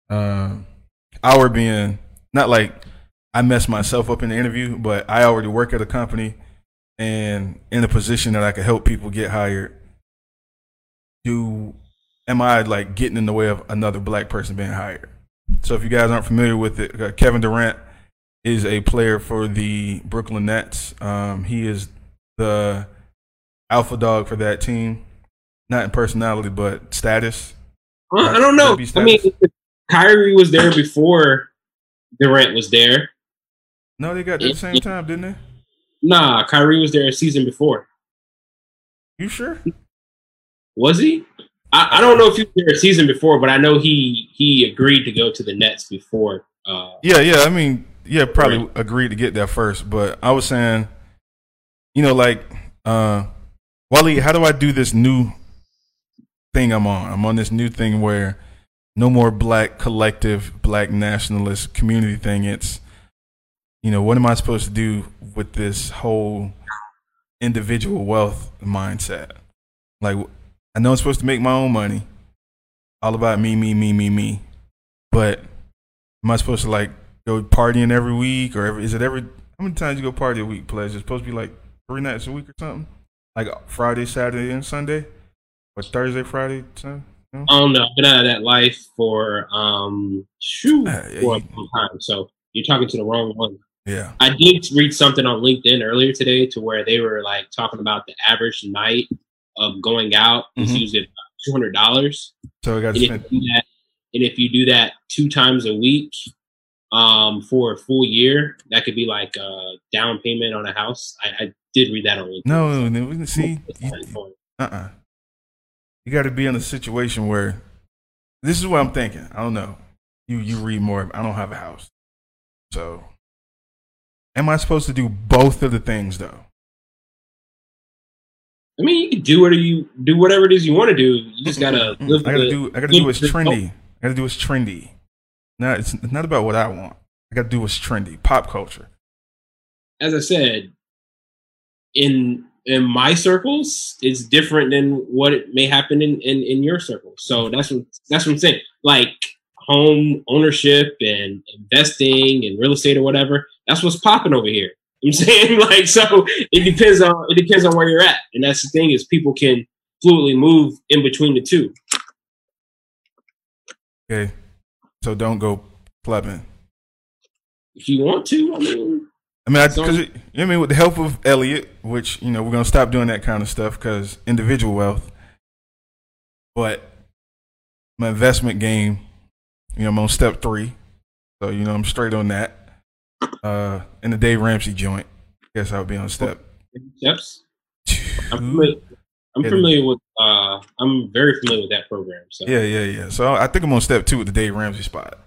Um, our being not like I messed myself up in the interview, but I already work at a company and in a position that I could help people get hired. Do am I like getting in the way of another black person being hired? So if you guys aren't familiar with it, uh, Kevin Durant is a player for the Brooklyn Nets. Um, he is the alpha dog for that team, not in personality but status. Well, I don't know. I mean, Kyrie was there before Durant was there. No, they got there at the same time, didn't they? Nah, Kyrie was there a season before. You sure? Was he? I, I don't know if he was there a season before, but I know he he agreed to go to the Nets before. Uh, yeah, yeah. I mean, yeah, probably agreed to get there first. But I was saying, you know, like, uh, Wally, how do I do this new thing I'm on? I'm on this new thing where no more black collective, black nationalist community thing. It's, you know, what am I supposed to do with this whole individual wealth mindset? Like, I know I'm supposed to make my own money, all about me, me, me, me, me. But am I supposed to like go partying every week, or every, is it every? How many times you go party a week? Pledge? It's supposed to be like three nights a week or something, like Friday, Saturday, and Sunday, or Thursday, Friday, Sunday. No? I don't know. I've been out of that life for um shoot yeah, for a long time. So you're talking to the wrong one. Yeah. I did read something on LinkedIn earlier today to where they were like talking about the average night of going out is mm-hmm. usually two hundred dollars. So we got to spend. That, and if you do that two times a week, um, for a full year, that could be like a down payment on a house. I, I did read that on LinkedIn. No, no, we can see. Uh uh You got to be in a situation where this is what I'm thinking. I don't know. You you read more. I don't have a house, so am I supposed to do both of the things though? I mean, you can do whatever you do, whatever it is you want to do. You just gotta live. I gotta the- do. I gotta do what's trendy. I gotta do what's trendy. Now it's not about what I want. I gotta do what's trendy. Pop culture. As I said, in in my circles, it's different than what it may happen in in, in your circles. So that's what that's what I'm saying. Like home ownership and investing and real estate or whatever. That's what's popping over here. I'm saying like so. It depends on it depends on where you're at, and that's the thing is people can fluidly move in between the two. Okay. So don't go clubbing. If you want to, I mean, I mean, So- because you I mean, with the help of Elliot, which you know we're gonna stop doing that kind of stuff because individual wealth. But my investment game, you know, I'm on step three, so you know I'm straight on that. Uh, in the Dave Ramsey joint, guess I'll be on step steps. two. I'm familiar, I'm familiar with. Uh, I'm very familiar with that program. So Yeah, yeah, yeah. So I think I'm on step two with the Dave Ramsey spot.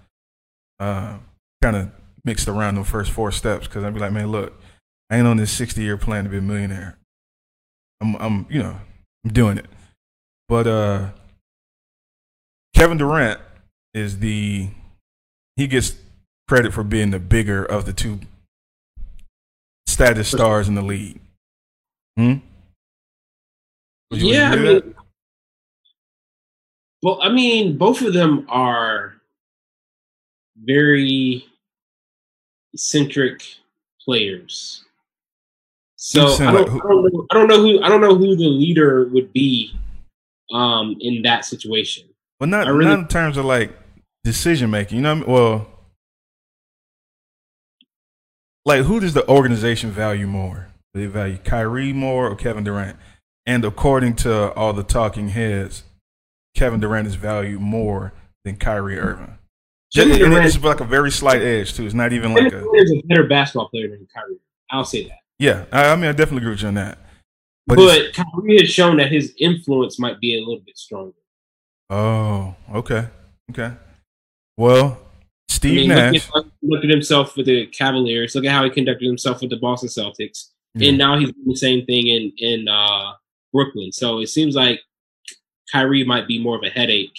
Uh, kind of mixed around the first four steps because I'd be like, man, look, I ain't on this 60 year plan to be a millionaire. I'm, I'm, you know, I'm doing it. But uh, Kevin Durant is the he gets credit for being the bigger of the two status stars in the league. Hmm. Yeah, I mean, well, I mean, both of them are very eccentric players. So I don't, like I don't know. I don't know who. I don't know who the leader would be um, in that situation. Well, not really- not in terms of like decision making. You know, I mean? well, like who does the organization value more? Do they value Kyrie more or Kevin Durant? And according to all the talking heads, Kevin Durant is valued more than Kyrie Irving. Kevin and Durant, it's like a very slight edge too. It's not even like a is a better basketball player than Kyrie. I'll say that. yeah. I, I mean, I definitely agree with you on that. But, But, Kyrie has shown that his influence might be a little bit stronger. oh, okay, okay. Well, I Steve mean, look at Nash. how he himself with the Cavaliers. Look at how he conducted himself with the Boston Celtics, Yeah. and now he's doing the same thing in in uh, Brooklyn. So it seems like Kyrie might be more of a headache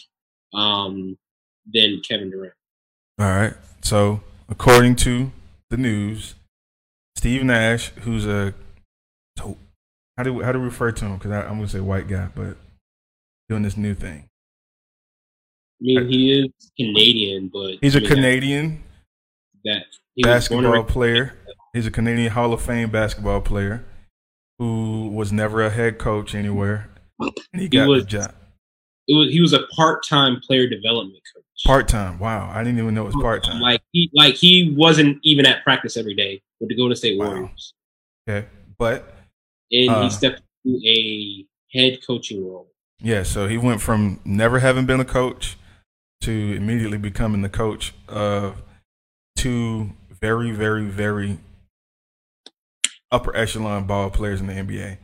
um, than Kevin Durant. All right. So, according to the news, Steve Nash, who's a how do how do we refer to him? Because I'm gonna say white guy, but doing this new thing. I mean, he is Canadian, but He's I a mean, that- Canadian That, he and basketball player. He's a Canadian Hall of Fame basketball player who was never a head coach anywhere, and he got was- the job It was he was a part time player development coach. part time. Wow, I didn't even know it was part time. Like he like he wasn't even at practice every day with the Golden State Wow. Warriors, Okay, but and Uh. he stepped into a head coaching role. Yeah, so he went from never having been a coach to immediately becoming the coach of two very, very, very upper echelon ball players in the NBA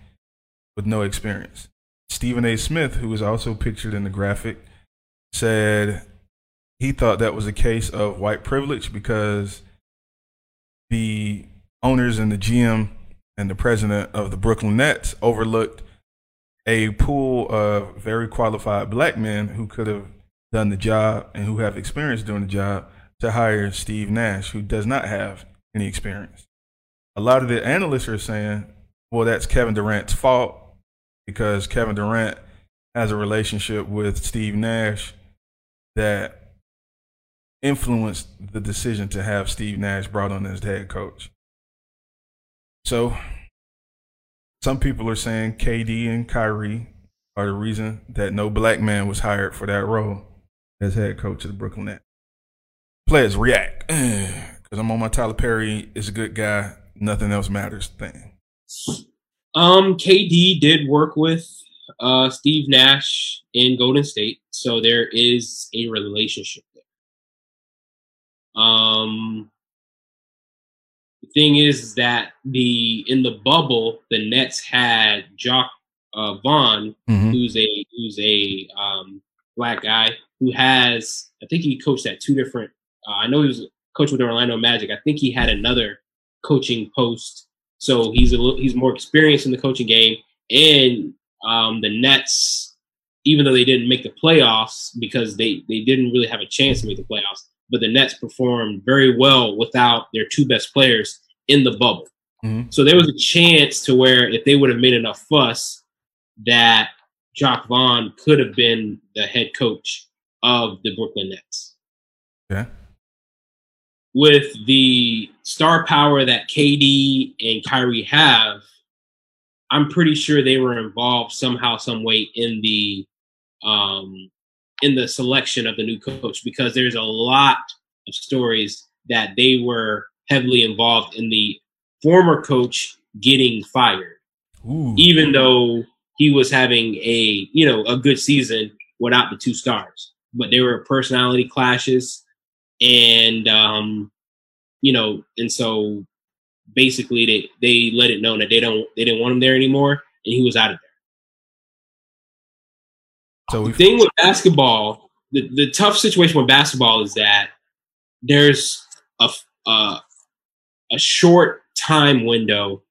with no experience. Stephen A. Smith, who was also pictured in the graphic, said he thought that was a case of white privilege because the owners and the GM and the president of the Brooklyn Nets overlooked a pool of very qualified black men who could have done the job and who have experience doing the job to hire Steve Nash, who does not have any experience. A lot of the analysts are saying, well, that's Kevin Durant's fault because Kevin Durant has a relationship with Steve Nash that influenced the decision to have Steve Nash brought on as head coach. So some people are saying KD and Kyrie are the reason that no black man was hired for that role as head coach of the Brooklyn Nets. Players react because I'm on my Tyler Perry is a good guy. Nothing else matters thing. Um, KD did work with uh, Steve Nash in Golden State, so there is a relationship there. Um, the thing is that the in the bubble, the Nets had Jacque uh, Vaughn, Mm-hmm. who's a who's a um, black guy who has I think he coached at two different. Uh, I know he was coach with the Orlando Magic. I think he had another coaching post, so he's a little, he's more experienced in the coaching game. and um, the Nets, even though they didn't make the playoffs because they they didn't really have a chance to make the playoffs, but the Nets performed very well without their two best players in the bubble. Mm-hmm. So there was a chance to where if they would have made enough fuss, that Jacque Vaughn could have been the head coach of the Brooklyn Nets. Yeah. With the star power that KD and Kyrie have, I'm pretty sure they were involved somehow, some way in the um, in the selection of the new coach because there's a lot of stories that they were heavily involved in the former coach getting fired, Ooh. even though he was having a you know a good season without the two stars. But there were personality clashes, and um, you know, and so basically they they let it known that they don't they didn't want him there anymore, and he was out of there. So The thing with basketball, the, the tough situation with basketball is that there's a a, a short time window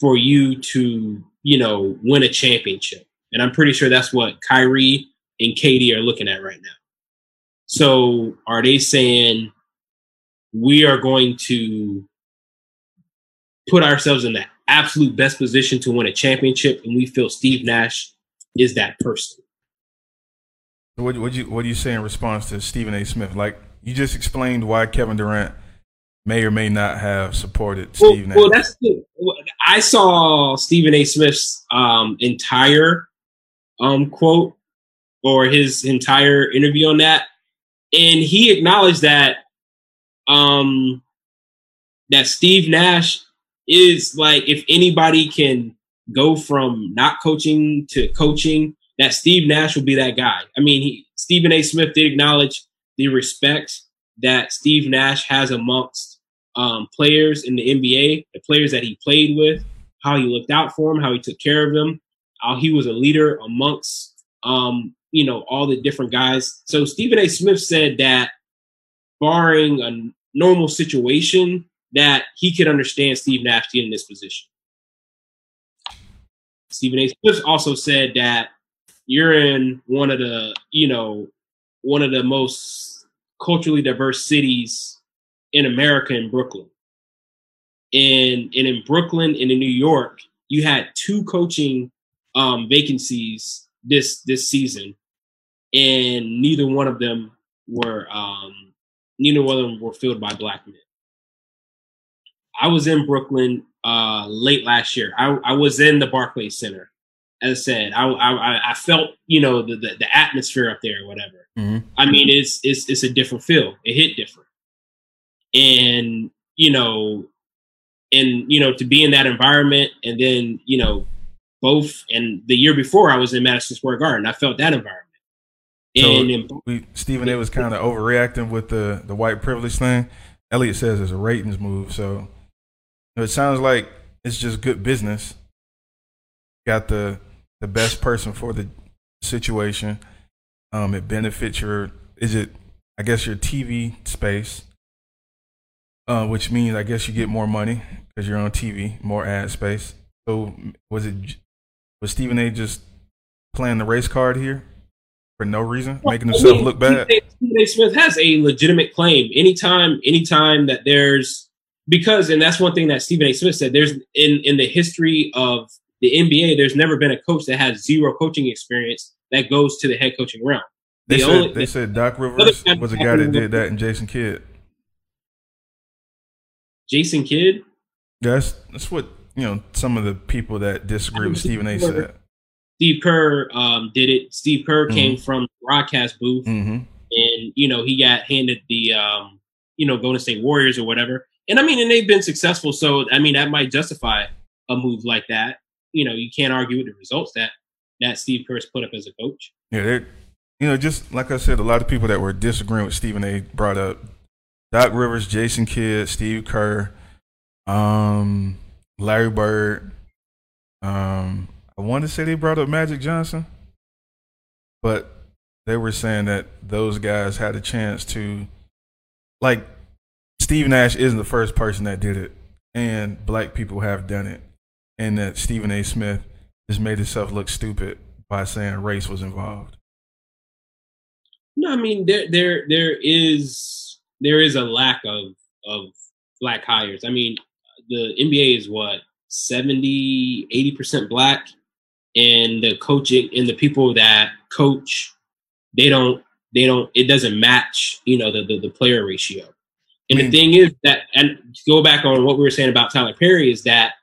for you to you know win a championship, and I'm pretty sure that's what Kyrie and KD are looking at right now. So are they saying we are going to put ourselves in the absolute best position to win a championship, and we feel Steve Nash is that person? What what you what do you say in response to Stephen A. Smith? Like you just explained why Kevin Durant may or may not have supported Well, Steve Nash. well, that's the, I saw Stephen A. Smith's um, entire um, quote or his entire interview on that, and he acknowledged that um, that Steve Nash is like if anybody can go from not coaching to coaching, that Steve Nash will be that guy. I mean, he, Stephen A. Smith did acknowledge the respect that Steve Nash has amongst um, players in the NBA, the players that he played with, how he looked out for them, how he took care of them, how he was a leader amongst, um, you know, all the different guys. So Stephen A. Smith said that, barring a normal situation, that he could understand Steve Nash being in this position. Stephen A. Smith also said that you're in one of the, you know, one of the most culturally diverse cities in America in Brooklyn. And, and in Brooklyn and in New York, you had two coaching um, vacancies this this season, and neither one of them were um, neither one of them were filled by black men. I was in Brooklyn uh, late last year. I, I was in the Barclays Center. As I said, I I, I felt you know the, the, the atmosphere up there or whatever. Mhm. I mean, it's it's it's a different feel. It hit different, and you know, and you know to be in that environment, and then you know, both. And the year before, I was in Madison Square Garden. I felt that environment. So- we Stephen A. was kind of overreacting with the the white privilege thing. Elliot says it's a ratings move, so it sounds like it's just good business. Got the the best person for the situation. Um, it benefits your is it I guess your TV space, uh, which means I guess you get more money because you're on TV, more ad space. So was it was Stephen A. just playing the race card here for no reason, making I himself mean, look bad? Stephen A. Smith has a legitimate claim. Anytime, anytime that there's because, and that's one thing that Stephen A. Smith said. There's in in the history of the NBA, there's never been a coach that has zero coaching experience that goes to the head coaching realm. They The said only- they said Doc Rivers was a guy that did that and Jason Kidd. Jason Kidd, That's that's what you know. Some of the people that disagree with Stephen A. said. Steve Kerr um, did it. Steve Kerr Mm-hmm. came from the broadcast booth. hmm and you know he got handed the um you know Golden State Warriors or whatever. And I mean, and they've been successful, so I mean that might justify a move like that. You know, you can't argue with the results that that Steve Kerr's put up as a coach. Yeah, they're you know just like I said, a lot of people that were disagreeing with Stephen A. brought up Doc Rivers, Jason Kidd, Steve Kerr, um, Larry Bird. Um, I want to say they brought up Magic Johnson, but they were saying that those guys had a chance to, like, Steve Nash isn't the first person that did it, and black people have done it, and that Stephen A. Smith just made himself look stupid by saying race was involved. No, I mean there there there is there is a lack of of black hires. I mean, the NBA is what 70 80% black and the coaching and the people that coach they don't they don't it doesn't match, you know, the the, the player ratio. And the thing is that and to go back on what we were saying about Tyler Perry is that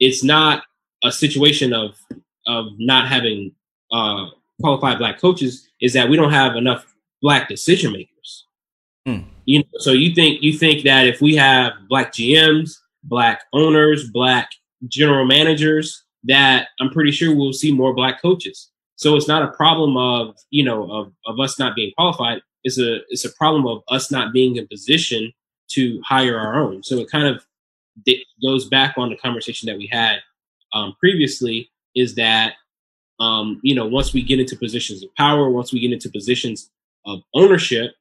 it's not a situation of of not having uh, qualified black coaches is that we don't have enough black decision makers. Hmm. You know, so you think you think that if we have black GMs, black owners, black general managers, that I'm pretty sure we'll see more black coaches. So it's not a problem of you know of, of us not being qualified. It's a it's a problem of us not being in position to hire our own. So it kind of goes back on the conversation that we had um, previously. Is that um, you know once we get into positions of power, once we get into positions of ownership,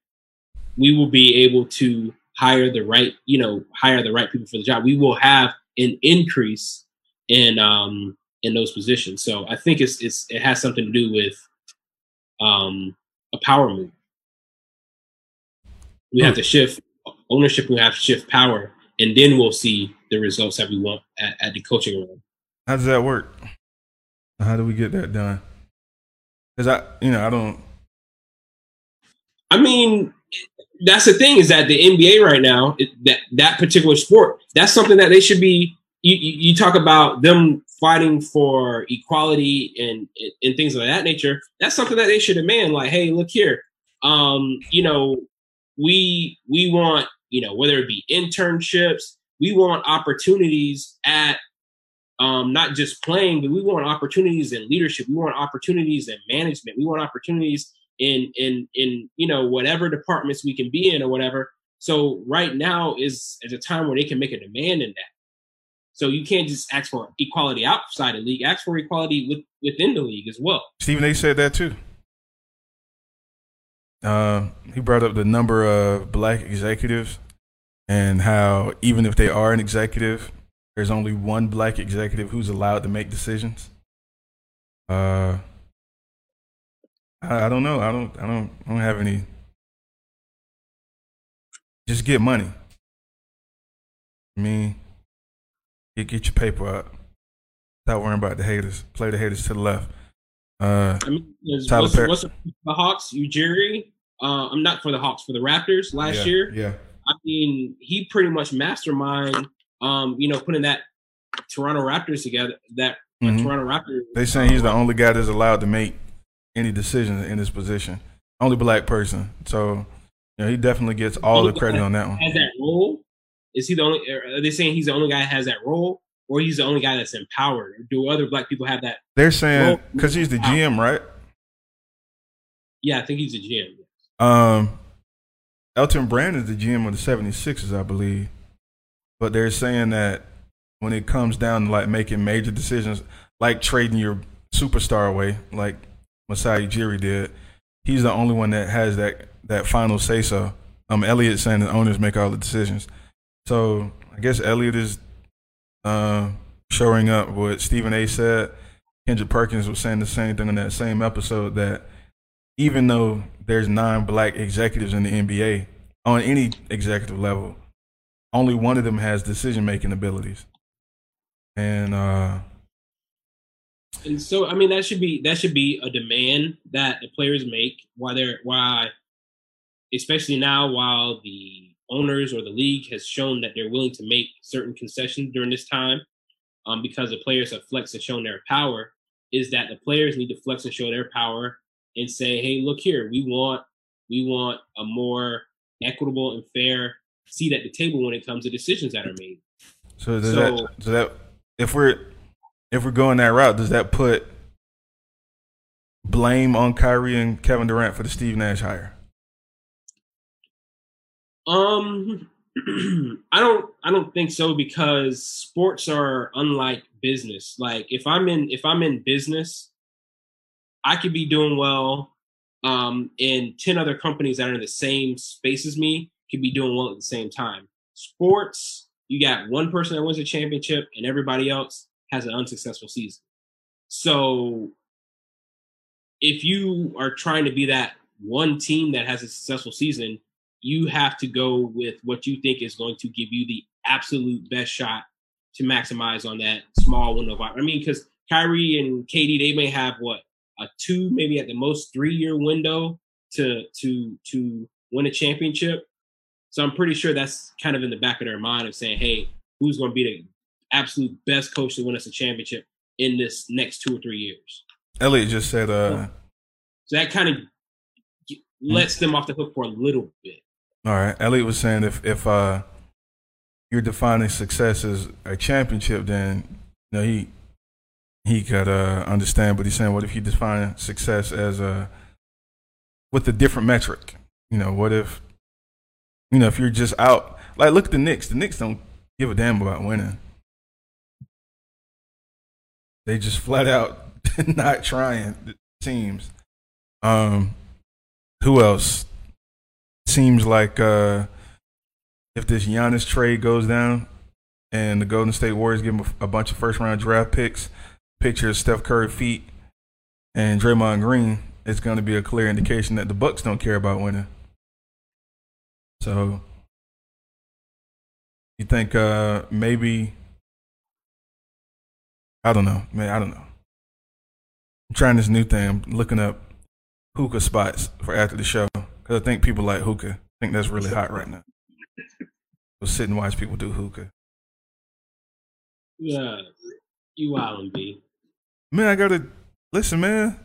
we will be able to hire the right, you know, hire the right people for the job. We will have an increase in um in those positions. So I think it's it's it has something to do with um a power move. We have to shift ownership, we have to shift power, and then we'll see the results that we want at, at the coaching room. How does that work? How do we get that done? Because I, you know, I don't I mean, that's the thing is that the NBA right now, it, that that particular sport, that's something that they should be. You, you talk about them fighting for equality and and things of that nature. That's something that they should demand. Like, hey, look here, um, you know, we we want you know whether it be internships, we want opportunities at um, not just playing, but we want opportunities in leadership. We want opportunities in management. We want opportunities in in in you know whatever departments we can be in or whatever. So right now is is a time where they can make a demand in that. So you can't just ask for equality outside the league. Ask for equality with, within the league as well. Stephen A. said that too. Uh, he brought up the number of black executives and how even if they are an executive, there's only one black executive who's allowed to make decisions. Uh, I, I don't know. I don't. I don't. I don't have any. Just get money. I mean, get get your paper up. Stop worrying about the haters. Play the haters to the left. Uh, I mean, Tyler what's, Perry. what's the Hawks? Ujiri. Uh, I'm not for the Hawks for the Raptors last yeah, year. Yeah. I mean, he pretty much mastermind. Um, you know, putting that Toronto Raptors together. That mm-hmm. Toronto Raptors. They saying he's the only guy that's allowed to make any decisions in this position. Only black person. So, you know, he definitely gets all the credit on that one. Has that role? Is he the only? Are they saying he's the only guy that has that role, or he's the only guy that's empowered? Or do other black people have that? They're saying because he's the GM, right? Yeah, I think he's a GM. Um, Elton Brand is the GM of the 76ers, I believe. But they're saying that when it comes down to like making major decisions, like trading your superstar away, like Masai Ujiri did, he's the only one that has that that final say so. Um, Elliot saying the owners make all the decisions. So I guess Elliot is uh, showing up what Stephen A. said. Kendrick Perkins was saying the same thing in that same episode that even though there's nine black executives in the NBA on any executive level, only one of them has decision making abilities. And uh, and so I mean that should be that should be a demand that the players make while they're why especially now while the owners or the league has shown that they're willing to make certain concessions during this time um, because the players have flexed and shown their power is that the players need to flex and show their power and say hey look here we want we want a more equitable and fair seat at the table when it comes to decisions that are made so does so, that so that if we're if we're going that route, does that put blame on Kyrie and Kevin Durant for the Steve Nash hire? Um, I don't. I don't think so because sports are unlike business. Like if I'm in if I'm in business, I could be doing well, um, and ten other companies that are in the same space as me could be doing well at the same time. Sports, you got one person that wins a championship, and everybody else has an unsuccessful season. So if you are trying to be that one team that has a successful season, you have to go with what you think is going to give you the absolute best shot to maximize on that small window of I mean, because Kyrie and KD, they may have what a two, maybe at the most three year window to to to win a championship. So I'm pretty sure that's kind of in the back of their mind of saying, hey, who's going to be the absolute best coach to win us a championship in this next two or three years? Elliot just said, uh, so that kind of lets them off the hook for a little bit. All right. Elliot was saying if if uh, you're defining success as a championship, then you know he he could uh, understand. But he's saying, what if you define success as a with a different metric? You know, what if you know if you're just out? Like, look at the Knicks. The Knicks don't give a damn about winning. They just flat out not trying. Teams. Um, who else? Seems like uh, if this Giannis trade goes down and the Golden State Warriors give him a, a bunch of first round draft picks, picture Steph Curry feet and Draymond Green, it's going to be a clear indication that the Bucks don't care about winning. So, you think uh, maybe I don't know, man. I don't know. I'm trying this new thing. I'm looking up hookah spots for after the show because I think people like hookah. I think that's really hot right now. Go sit and watch people do hookah. Yeah, you and B. Man, I gotta listen, man.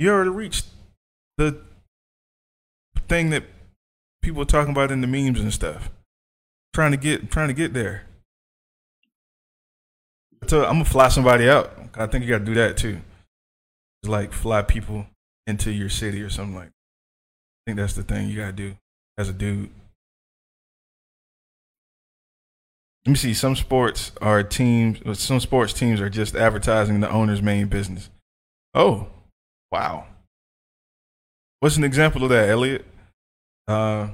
You already reached the thing that people are talking about in the memes and stuff. Trying to get, trying to get there. So I'm gonna fly somebody out. I think you got to do that too. Like fly people into your city or something like. I think that's the thing you got to do as a dude. Let me see. Some sports are teams. Some sports teams are just advertising the owner's main business. Oh, wow. What's an example of that, Elliot? Uh,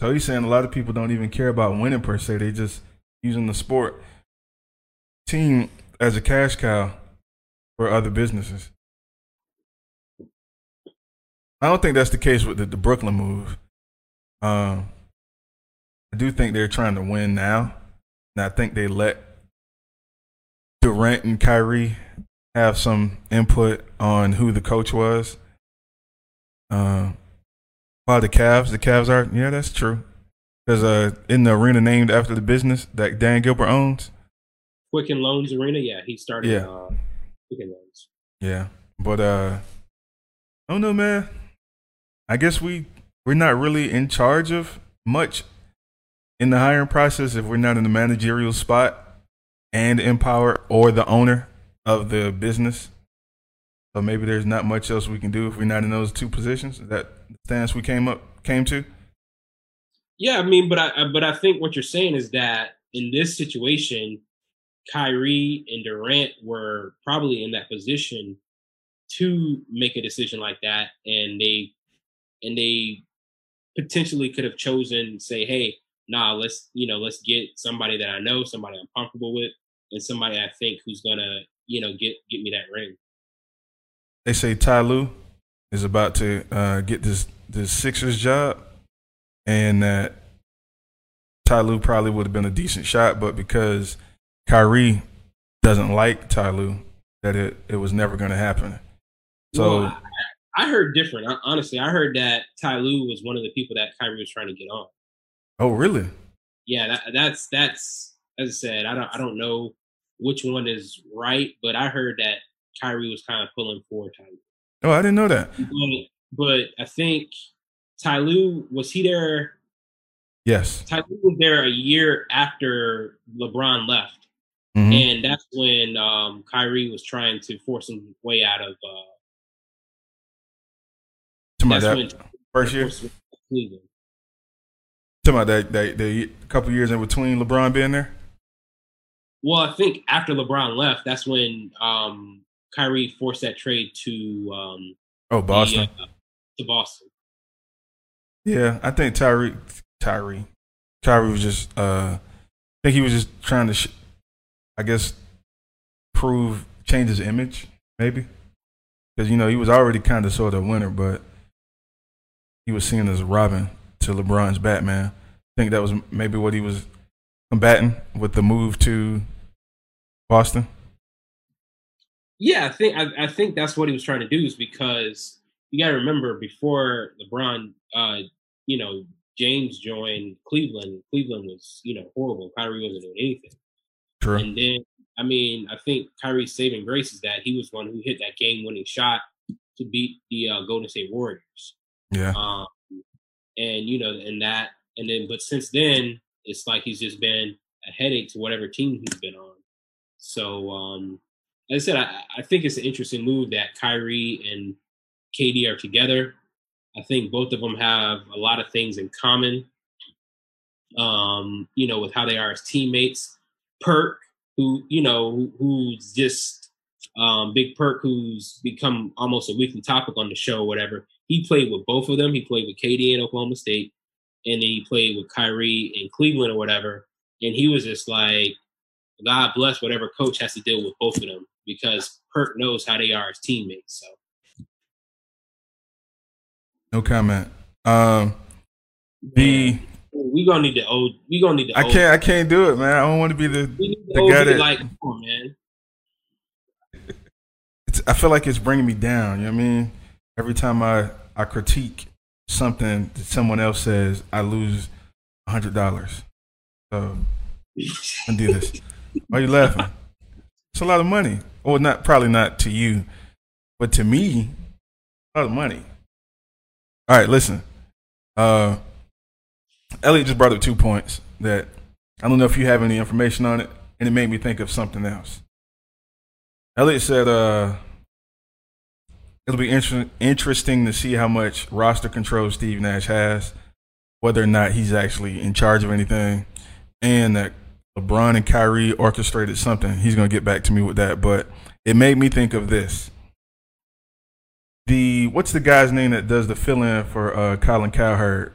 so he's saying a lot of people don't even care about winning per se. They just using the sport team as a cash cow for other businesses. I don't think that's the case with the, the Brooklyn move. Um, I do think they're trying to win now. And I think they let Durant and Kyrie have some input on who the coach was. Uh, while the Cavs, the Cavs are, yeah, that's true. Because uh, in the arena named after the business that Dan Gilbert owns, Quicken Loans Arena, yeah, he started yeah. Uh, Quicken Loans. Yeah, but uh, I don't know, man. I guess we we're not really in charge of much in the hiring process if we're not in the managerial spot and empower or the owner of the business. So maybe there's not much else we can do if we're not in those two positions. Is that the stance we came up came to? Yeah, I mean, but I but I think what you're saying is that in this situation, Kyrie and Durant were probably in that position to make a decision like that, and they and they potentially could have chosen say, hey, nah, let's you know, let's get somebody that I know, somebody I'm comfortable with, and somebody I think who's gonna you know get get me that ring. They say Ty Lue is about to uh, get this this Sixers job, and that Ty Lue probably would have been a decent shot, but because Kyrie doesn't like Ty Lue, that it it was never going to happen. So. Well, I heard different. Honestly, I heard that Ty Lue was one of the people that Kyrie was trying to get on. Oh, really? Yeah, that, that's that's as I said. I don't I don't know which one is right, but I heard that Kyrie was kind of pulling for Ty Lue. Oh, I didn't know that. But, but I think Ty Lue was he there? Yes. Ty Lue was there a year after LeBron left, mm-hmm. and that's when um, Kyrie was trying to force his way out of. Uh, Talking about that first year. Cleveland. Talking about that, that the couple years in between LeBron being there. Well, I think after LeBron left, that's when um, Kyrie forced that trade to um, oh Boston the, uh, to Boston. Yeah, I think Tyree Tyree Kyrie was just uh, I think he was just trying to, sh- I guess, prove change his image maybe because you know he was already kind of sort of a winner, but he was seen as Robin to LeBron's Batman. I think that was maybe what he was combating with the move to Boston. Yeah, I think I, I think that's what he was trying to do is because you got to remember before LeBron, uh, you know, James joined Cleveland. Cleveland was you know horrible. Kyrie wasn't doing anything. True. And then I mean, I think Kyrie's saving grace is that he was one who hit that game-winning shot to beat the uh, Golden State Warriors. Yeah. Um, and you know, and that, and then, but since then, it's like he's just been a headache to whatever team he's been on. So, um, as I said, I, I think it's an interesting move that Kyrie and KD are together. I think both of them have a lot of things in common. Um, you know, with how they are as teammates. Perk, who you know, who's just um, Big Perk, who's become almost a weekly topic on the show, whatever. He played with both of them. He played with KD in Oklahoma State, and then he played with Kyrie in Cleveland or whatever. And he was just like, God bless whatever coach has to deal with both of them because Perk knows how they are as teammates. So No comment. Um, the we gonna need the old. We gonna need the. I old, can't. I can't do it, man. I don't want to be the We need the, guy that- like, on, man. It's, I feel like it's bringing me down. You know what I mean? Every time I, I critique something that someone else says, I lose a hundred dollars. So I do this. Why are you laughing? It's a lot of money. Well, not probably not to you, but to me, a lot of money. All right, listen. Uh, Elliot just brought up two points that I don't know if you have any information on it, and it made me think of something else. Elliot said, uh, it'll be inter- interesting to see how much roster control Steve Nash has, whether or not he's actually in charge of anything, and that LeBron and Kyrie orchestrated something. He's going to get back to me with that, but it made me think of this. The what's the guy's name that does the fill in for uh, Colin Cowherd?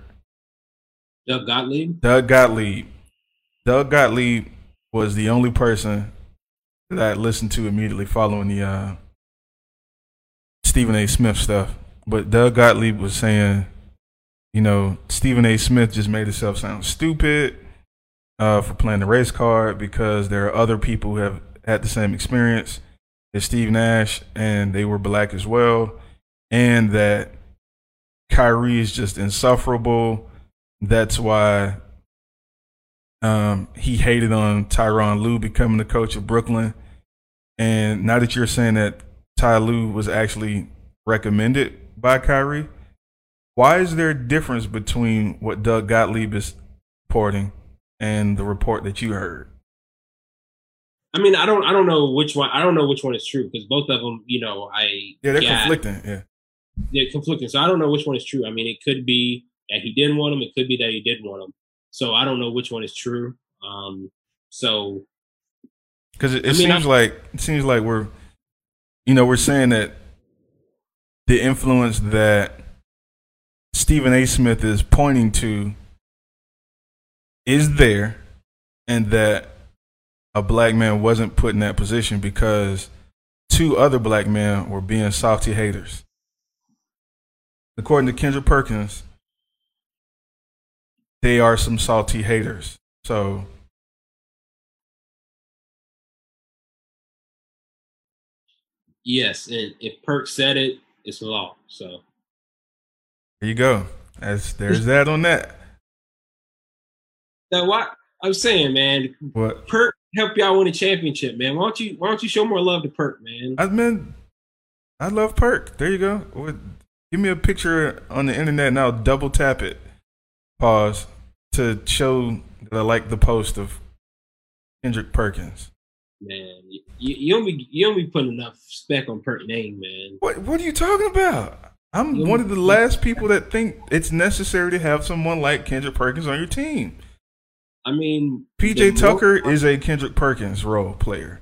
Doug Gottlieb. Doug Gottlieb. Doug Gottlieb was the only person that I listened to immediately following the uh, Stephen A. Smith stuff. But Doug Gottlieb was saying, you know, Stephen A. Smith just made himself sound stupid uh, for playing the race card because there are other people who have had the same experience as Steve Nash and they were black as well. And that Kyrie is just insufferable that's why um, he hated on Tyronn Lue becoming the coach of Brooklyn. And now that you're saying that Ty Lue was actually recommended by Kyrie, why is there a difference between what Doug Gottlieb is reporting and the report that you heard? I mean, I don't, I don't know which one. I don't know which one is true because both of them, you know, I Yeah, they're got- conflicting. Yeah. they're conflicting. So I don't know which one is true. I mean, it could be that he didn't want him. It could be that he did want him. So I don't know which one is true. Um, so Because it, it I mean, seems I- like it seems like we're, you know, we're saying that the influence that Stephen A. Smith is pointing to is there, and that a black man wasn't put in that position because two other black men were being salty haters. According to Kendrick Perkins, they are some salty haters. So yes, and if Perk said it, it's law. So There you go. As there's that on that. now what I'm saying, man, What Perk help y'all win a championship, man. Why don't you Why don't you show more love to Perk, man? I mean, I love Perk. There you go. Give me a picture on the internet and I'll double tap it. Pause to show that I like the post of Kendrick Perkins. Man, you, you don't be you don't be putting enough spec on Perk name, man. What What are you talking about? I'm You- one of the last people that think it's necessary to have someone like Kendrick Perkins on your team. I mean, PJ Tucker is a Kendrick Perkins role player.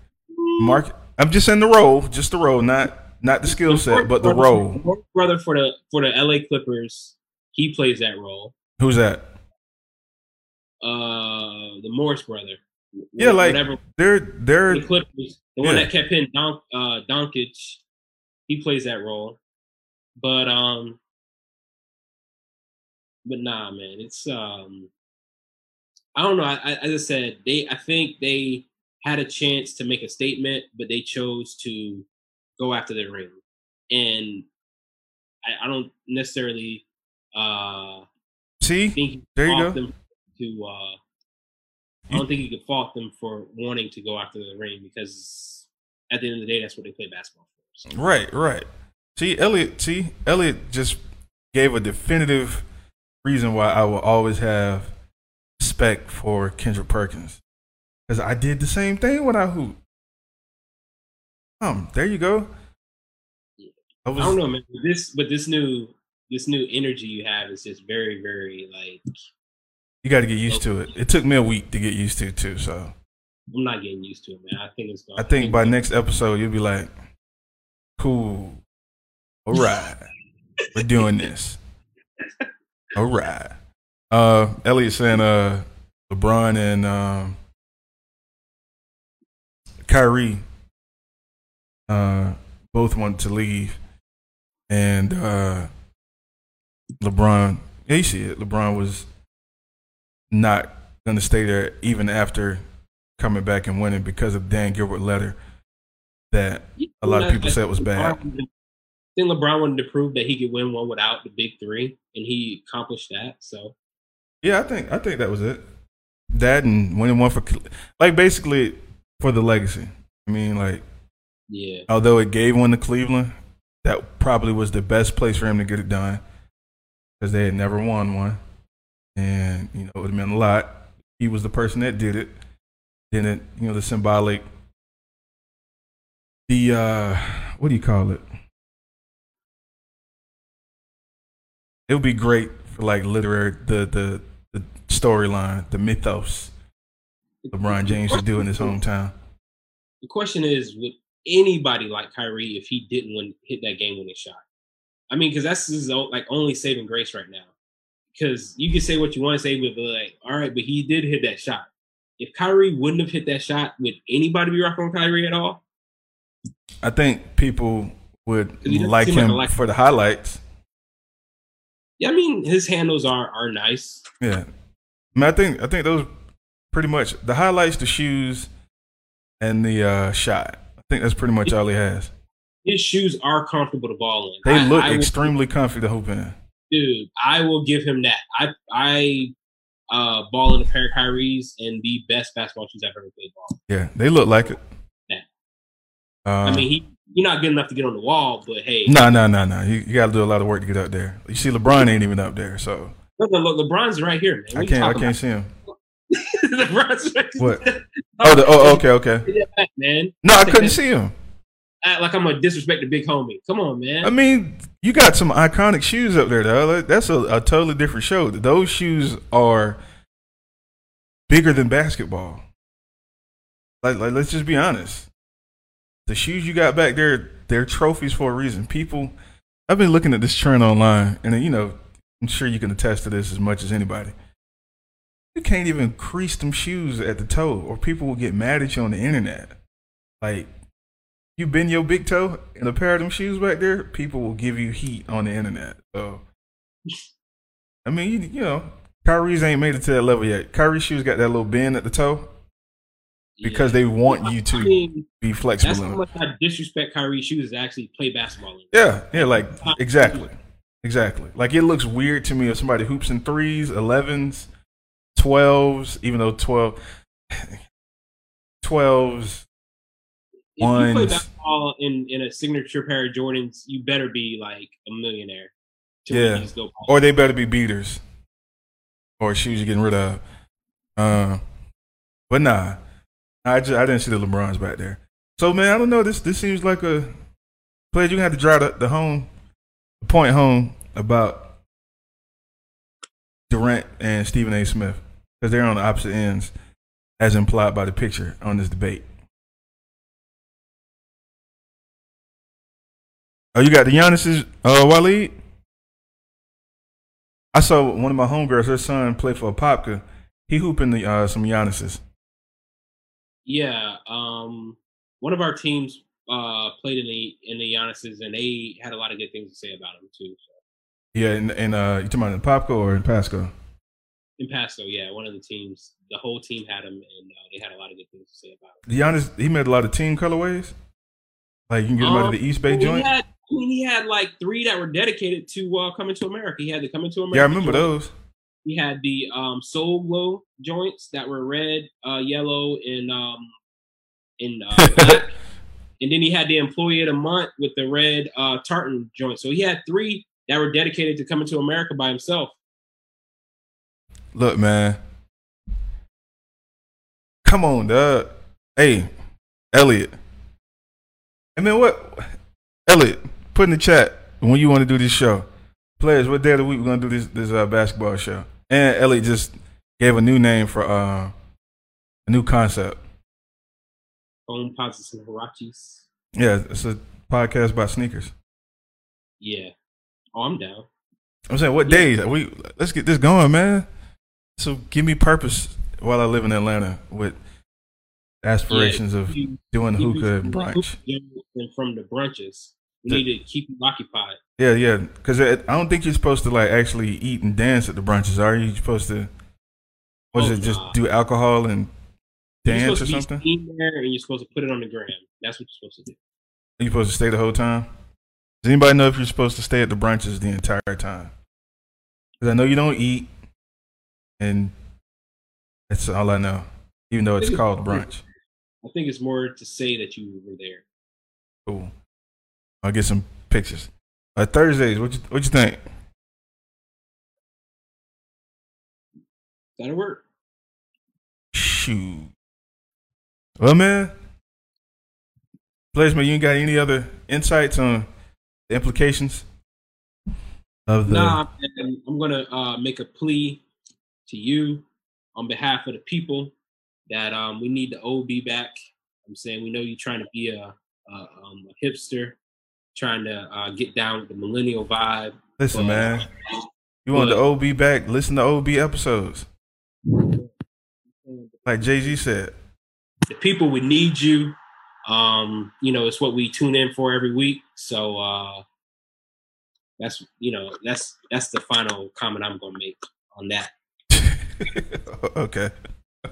Mark, I'm just saying the role, just the role, not not the skill set, but the role. Brother for the for the LA Clippers, he plays that role. Who's that? Uh, the Morris brother. Yeah, like whatever. they're they're The Clippers, the one that kept hitting Don, uh, Doncic he plays that role. But um, but nah, man, it's um, I don't know. I, I, as I said, they I think they had a chance to make a statement, but they chose to go after the ring, and I, I don't necessarily uh See, there you go. them to uh I don't think you could fault them for wanting to go after the ring because at the end of the day that's what they play basketball for. So, Right, right. See, Elliot. See, Elliot just gave a definitive reason why I will always have respect for Kendrick Perkins, because I did the same thing when I hoop. Um, there you go. I I don't know, man. But this but this new this new energy you have is just very, very like you got to get used to it. It took me a week to get used to it too. So I'm not getting used to it, man. I think it's gonna I think by next episode you'll be like, "Cool, all right, we're doing this, all right." Uh, Elliot saying, "Uh, LeBron and um, Kyrie, uh, both want to leave, and uh, LeBron, yeah, you see it. LeBron was not going to stay there even after coming back and winning because of Dan Gilbert letter that a lot of people said was bad. I think LeBron wanted to prove that he could win one without the big three, and he accomplished that. So Yeah, I think I think that was it. That and winning one for like basically for the legacy. I mean, like yeah, although it gave one to Cleveland, that probably was the best place for him to get it done because they had never won one, and you know it would have meant a lot. He was the person that did it. Then it, you know, the symbolic, the uh, what do you call it? It would be great for like literary the the the storyline, the mythos. LeBron James should do in his hometown. the question is, would anybody like Kyrie if he didn't win, hit that game winning shot? I mean, because that's his like only saving grace right now. Because you can say what you want to say, but like, all right, but he did hit that shot. If Kyrie wouldn't have hit that shot, would anybody be rocking with Kyrie at all? I think people would like him like- for the highlights. Yeah, I mean, his handles are are nice. Yeah, I mean, I think I think those pretty much the highlights, the shoes, and the uh, shot. I think that's pretty much all he has. His shoes are comfortable to ball in. They I- look I will- extremely comfy to hoop in. Dude, I will give him that. I I uh ball in a pair of Kyrie's and the best basketball shoes I've ever played ball. Yeah, they look like it. Yeah. Uh, I mean, he you're not good enough to get on the wall, but hey, no, no, no, no. You, you got to do a lot of work to get up there. You see, LeBron ain't even up there, so look, look, LeBron's right here, man. What I can't. I can't see him. LeBron's right What? Oh, the, oh, okay, okay. Yeah, man. No, I couldn't see him. Act like I'm gonna disrespect the big homie. Come on, man. I mean, you got some iconic shoes up there, though. That's a, a totally different show. Those shoes are bigger than basketball. Like, like, let's just be honest. The shoes you got back there, they're trophies for a reason. People, I've been looking at this trend online, and you know, I'm sure you can attest to this as much as anybody. You can't even crease them shoes at the toe, or people will get mad at you on the internet. Like, you bend your big toe in a pair of them shoes back there, people will give you heat on the internet. So, I mean, you, you know, Kyrie's ain't made it to that level yet. Kyrie's shoes got that little bend at the toe because Yeah. they want you I to mean, be that's flexible. how much I disrespect Kyrie shoes is actually play basketball. In. Yeah, yeah, like exactly, exactly. Like it looks weird to me if somebody hoops in threes, elevens, twelves, even though 12, 12s, If you play basketball in, in a signature pair of Jordans, you better be like a millionaire. To Yeah. or they better be beaters, or shoes you're getting rid of. Uh, but nah, I just I didn't see the LeBrons back there. So man, I don't know. This this seems like a play. You have to drive the, the home, the point home about Durant and Stephen A. Smith because they're on the opposite ends, as implied by the picture on this debate. Oh, you got the Giannis's uh, Waleed. I saw one of my homegirls, her son, play for Popka. He hooping the uh, some Giannis's. Yeah, um, one of our teams uh, played in the in the Giannis's, and they had a lot of good things to say about him too. So. Yeah, and, and uh, you talking about in Popco or in Pasco? In Pasco, yeah, one of the teams. The whole team had him, and uh, they had a lot of good things to say about him. Giannis, he made a lot of team colorways. Like you can get him out of Um, the East Bay joint. had, I mean, he had like three that were dedicated to uh, coming to America. He had the coming to America. Yeah, I remember joint. those. He had the um, Soul Glo joints that were red, uh, yellow, and um, and uh, black. and then he had the Employee of the Month with the red uh, tartan joint. So he had three that were dedicated to coming to America by himself. Look, man. Come on, dog. Hey, Elliot. And then what? Elliot, put in the chat when you want to do this show. Players, what day of the week we're gonna do this this uh, basketball show? And Elliot just gave a new name for uh, a new concept. Foamposites and Huaraches. Yeah, it's a podcast about sneakers. Yeah. Oh, I'm down. I'm saying, what days? We let's get this going, man. So give me purpose while I live in Atlanta with aspirations of You- doing you- hookah and brunch. And from the brunches, we need to keep you occupied. Yeah, yeah. Because I don't think you're supposed to like actually eat and dance at the brunches, are you? You're supposed to. Was Oh, it just nah. do alcohol and You're dance supposed or something? there, and you're supposed to put it on the gram. That's what you're supposed to do. Are you supposed to stay the whole time? Does anybody know if you're supposed to stay at the brunches the entire time? Because I know you don't eat, and that's all I know. Even though it's called brunch. I think it's more to say that you were there. Cool. I'll get some pictures. Uh, Thursdays, what you what you think? That'll work. Shoot. Well, man. Pledgeman, you ain't got any other insights on the implications of the. Nah, man, I'm gonna uh, make a plea to you on behalf of the people that um, we need the OB back. I'm saying we know you're trying to be a, a, um, a hipster, trying to uh, get down with the millennial vibe. Listen, but- man. You want the OB back? Listen to OB episodes. Like Jay Z said. the people would need you. Um, you know, it's what we tune in for every week. So uh that's you know, that's that's the final comment I'm gonna make on that. okay.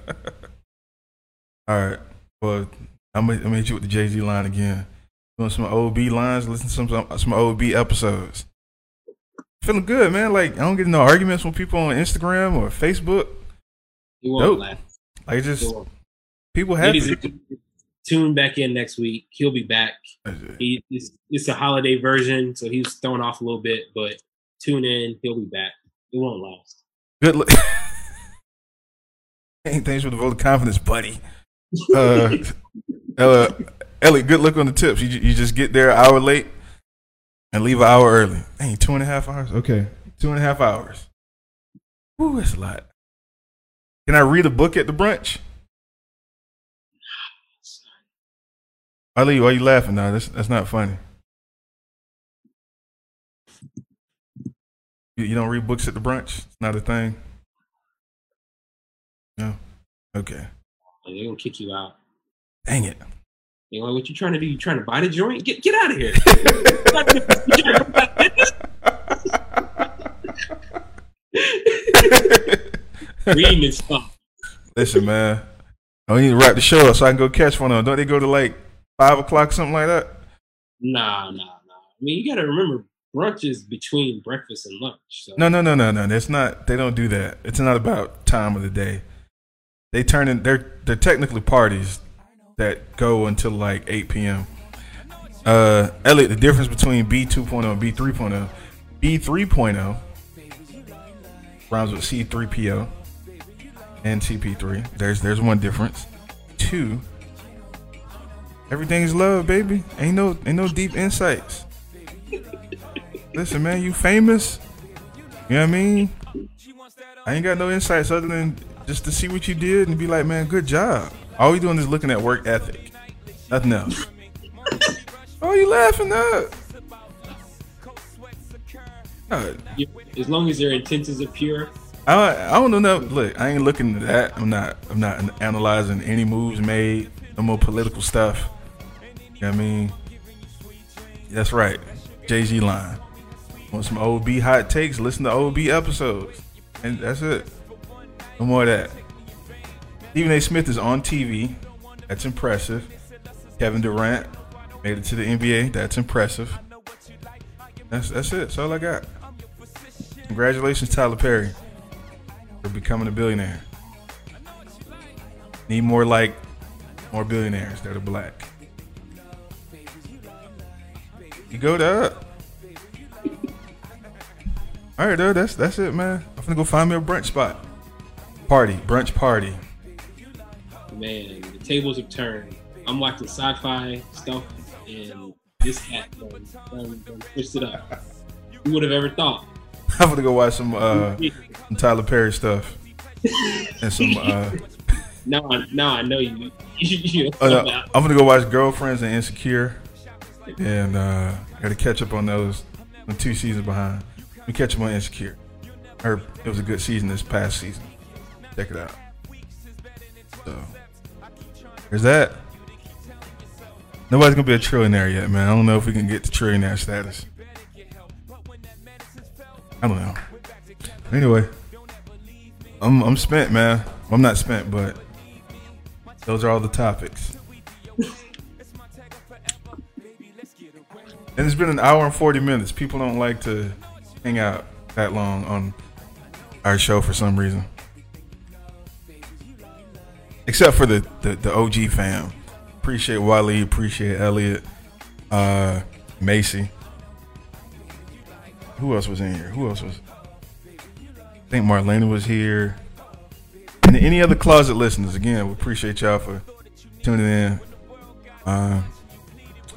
All right. Well, I'm gonna, I'm gonna hit you with the Jay Z line again. You want some OB lines? Listen to some some, some OB episodes. Feeling good, man. Like I don't get no arguments with people on Instagram or Facebook. It won't last. Like just won't. people have tune back in next week. He'll be back. He, it's, it's a holiday version, so he's thrown off a little bit, but tune in. He'll be back. It won't last. Good. Thanks for the vote of confidence, buddy. Uh, uh, Ellie, good luck on the tips. You, you just get there an hour late and leave an hour early. Hey, two and a half hours. Okay, two and a half hours. Ooh, that's a lot. Can I read a book at the brunch? Ali, why are you laughing now? That's that's not funny. You, you don't read books at the brunch? It's not a thing. No. Okay. They're gonna kick you out. Dang it. You know what you trying to do? You trying to buy the joint? Get get out of here. Reading and stuff. Listen, man. I need to wrap the show up so I can go catch one of them. Don't they go to like five o'clock, something like that? Nah, nah, nah. I mean, you got to remember, brunch is between breakfast and lunch. So. No, no, no, no, no. That's not. They don't do that. It's not about time of the day. They turn in. They're they're technically parties that go until like eight p.m. Uh, Elliot, the difference between B 2.0 and B 3.0. B 3.0 rhymes with C 3PO and CP3. There's there's one difference. Two. Everything's love, baby. Ain't no ain't no deep insights. Listen, man, you famous. You know what I mean? I ain't got no insights other than just to see what you did and be like, man, good job. All we doing is looking at work ethic. Nothing else. oh, you laughing at? Uh, You- As long as their intentions are pure, I I don't know. No, look, I ain't looking at that. I'm not. I'm not analyzing any moves made. No more political stuff. I mean, that's right. Jay Z line. Want some OB hot takes? Listen to OB episodes. And that's it. No more of that. Stephen A. Smith is on TV. That's impressive. Kevin Durant made it to the NBA. That's impressive. That's that's it. That's all I got. Congratulations, Tyler Perry, for becoming a billionaire. Need more like more billionaires that are black. You go to All right, dude. That's that's it, man. I'm gonna go find me a brunch spot. Party, brunch party. Man, the tables have turned. I'm watching sci-fi stuff, and this cat done, done, done switched it up. Who would have ever thought? I'm gonna go watch some uh some Tyler Perry stuff and some uh Now, I, now I know you. Oh, no, I'm gonna go watch Girlfriends and Insecure, and uh, got to catch up on those. I'm two seasons behind. We catch up on Insecure. It was a good season this past season. Check it out. So there's that. Nobody's gonna be a trillionaire yet, man. I don't know if we can get to trillionaire status. I don't know. Anyway, I'm I'm spent, man. I'm not spent, but those are all the topics. and it's been an hour and 40 minutes. People don't like to hang out that long on our show for some reason. Except for the, the, the OG fam. Appreciate Wally, appreciate Elliot, uh, Macy. Who else was in here? Who else was? I think Marlena was here. And any other closet listeners, again, we appreciate y'all for tuning in. Uh,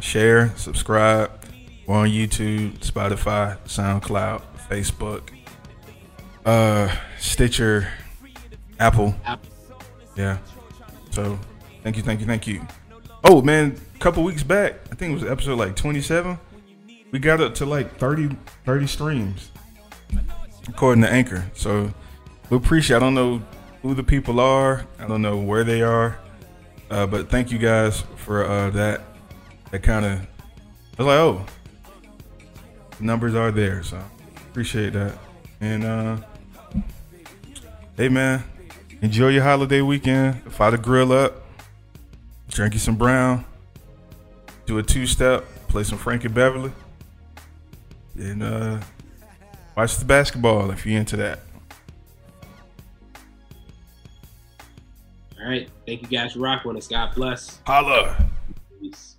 share, subscribe. We're on YouTube, Spotify, SoundCloud, Facebook, uh, Stitcher. Apple. Yeah. So, thank you, thank you, thank you. Oh man, a couple weeks back, I think it was episode like 27. We got up to like 30, 30 streams, according to Anchor. So, we appreciate. I don't know who the people are. I don't know where they are. Uh, but thank you guys for uh, that. That kind of, I was like, oh, numbers are there. So appreciate that. And uh, hey, man, enjoy your holiday weekend. Fire the grill up, drink you some brown, do a two step, play some Frankie Beverly, and uh, watch the basketball if you're into that. All right. Thank you guys for rocking with us. God bless. Holla. Peace.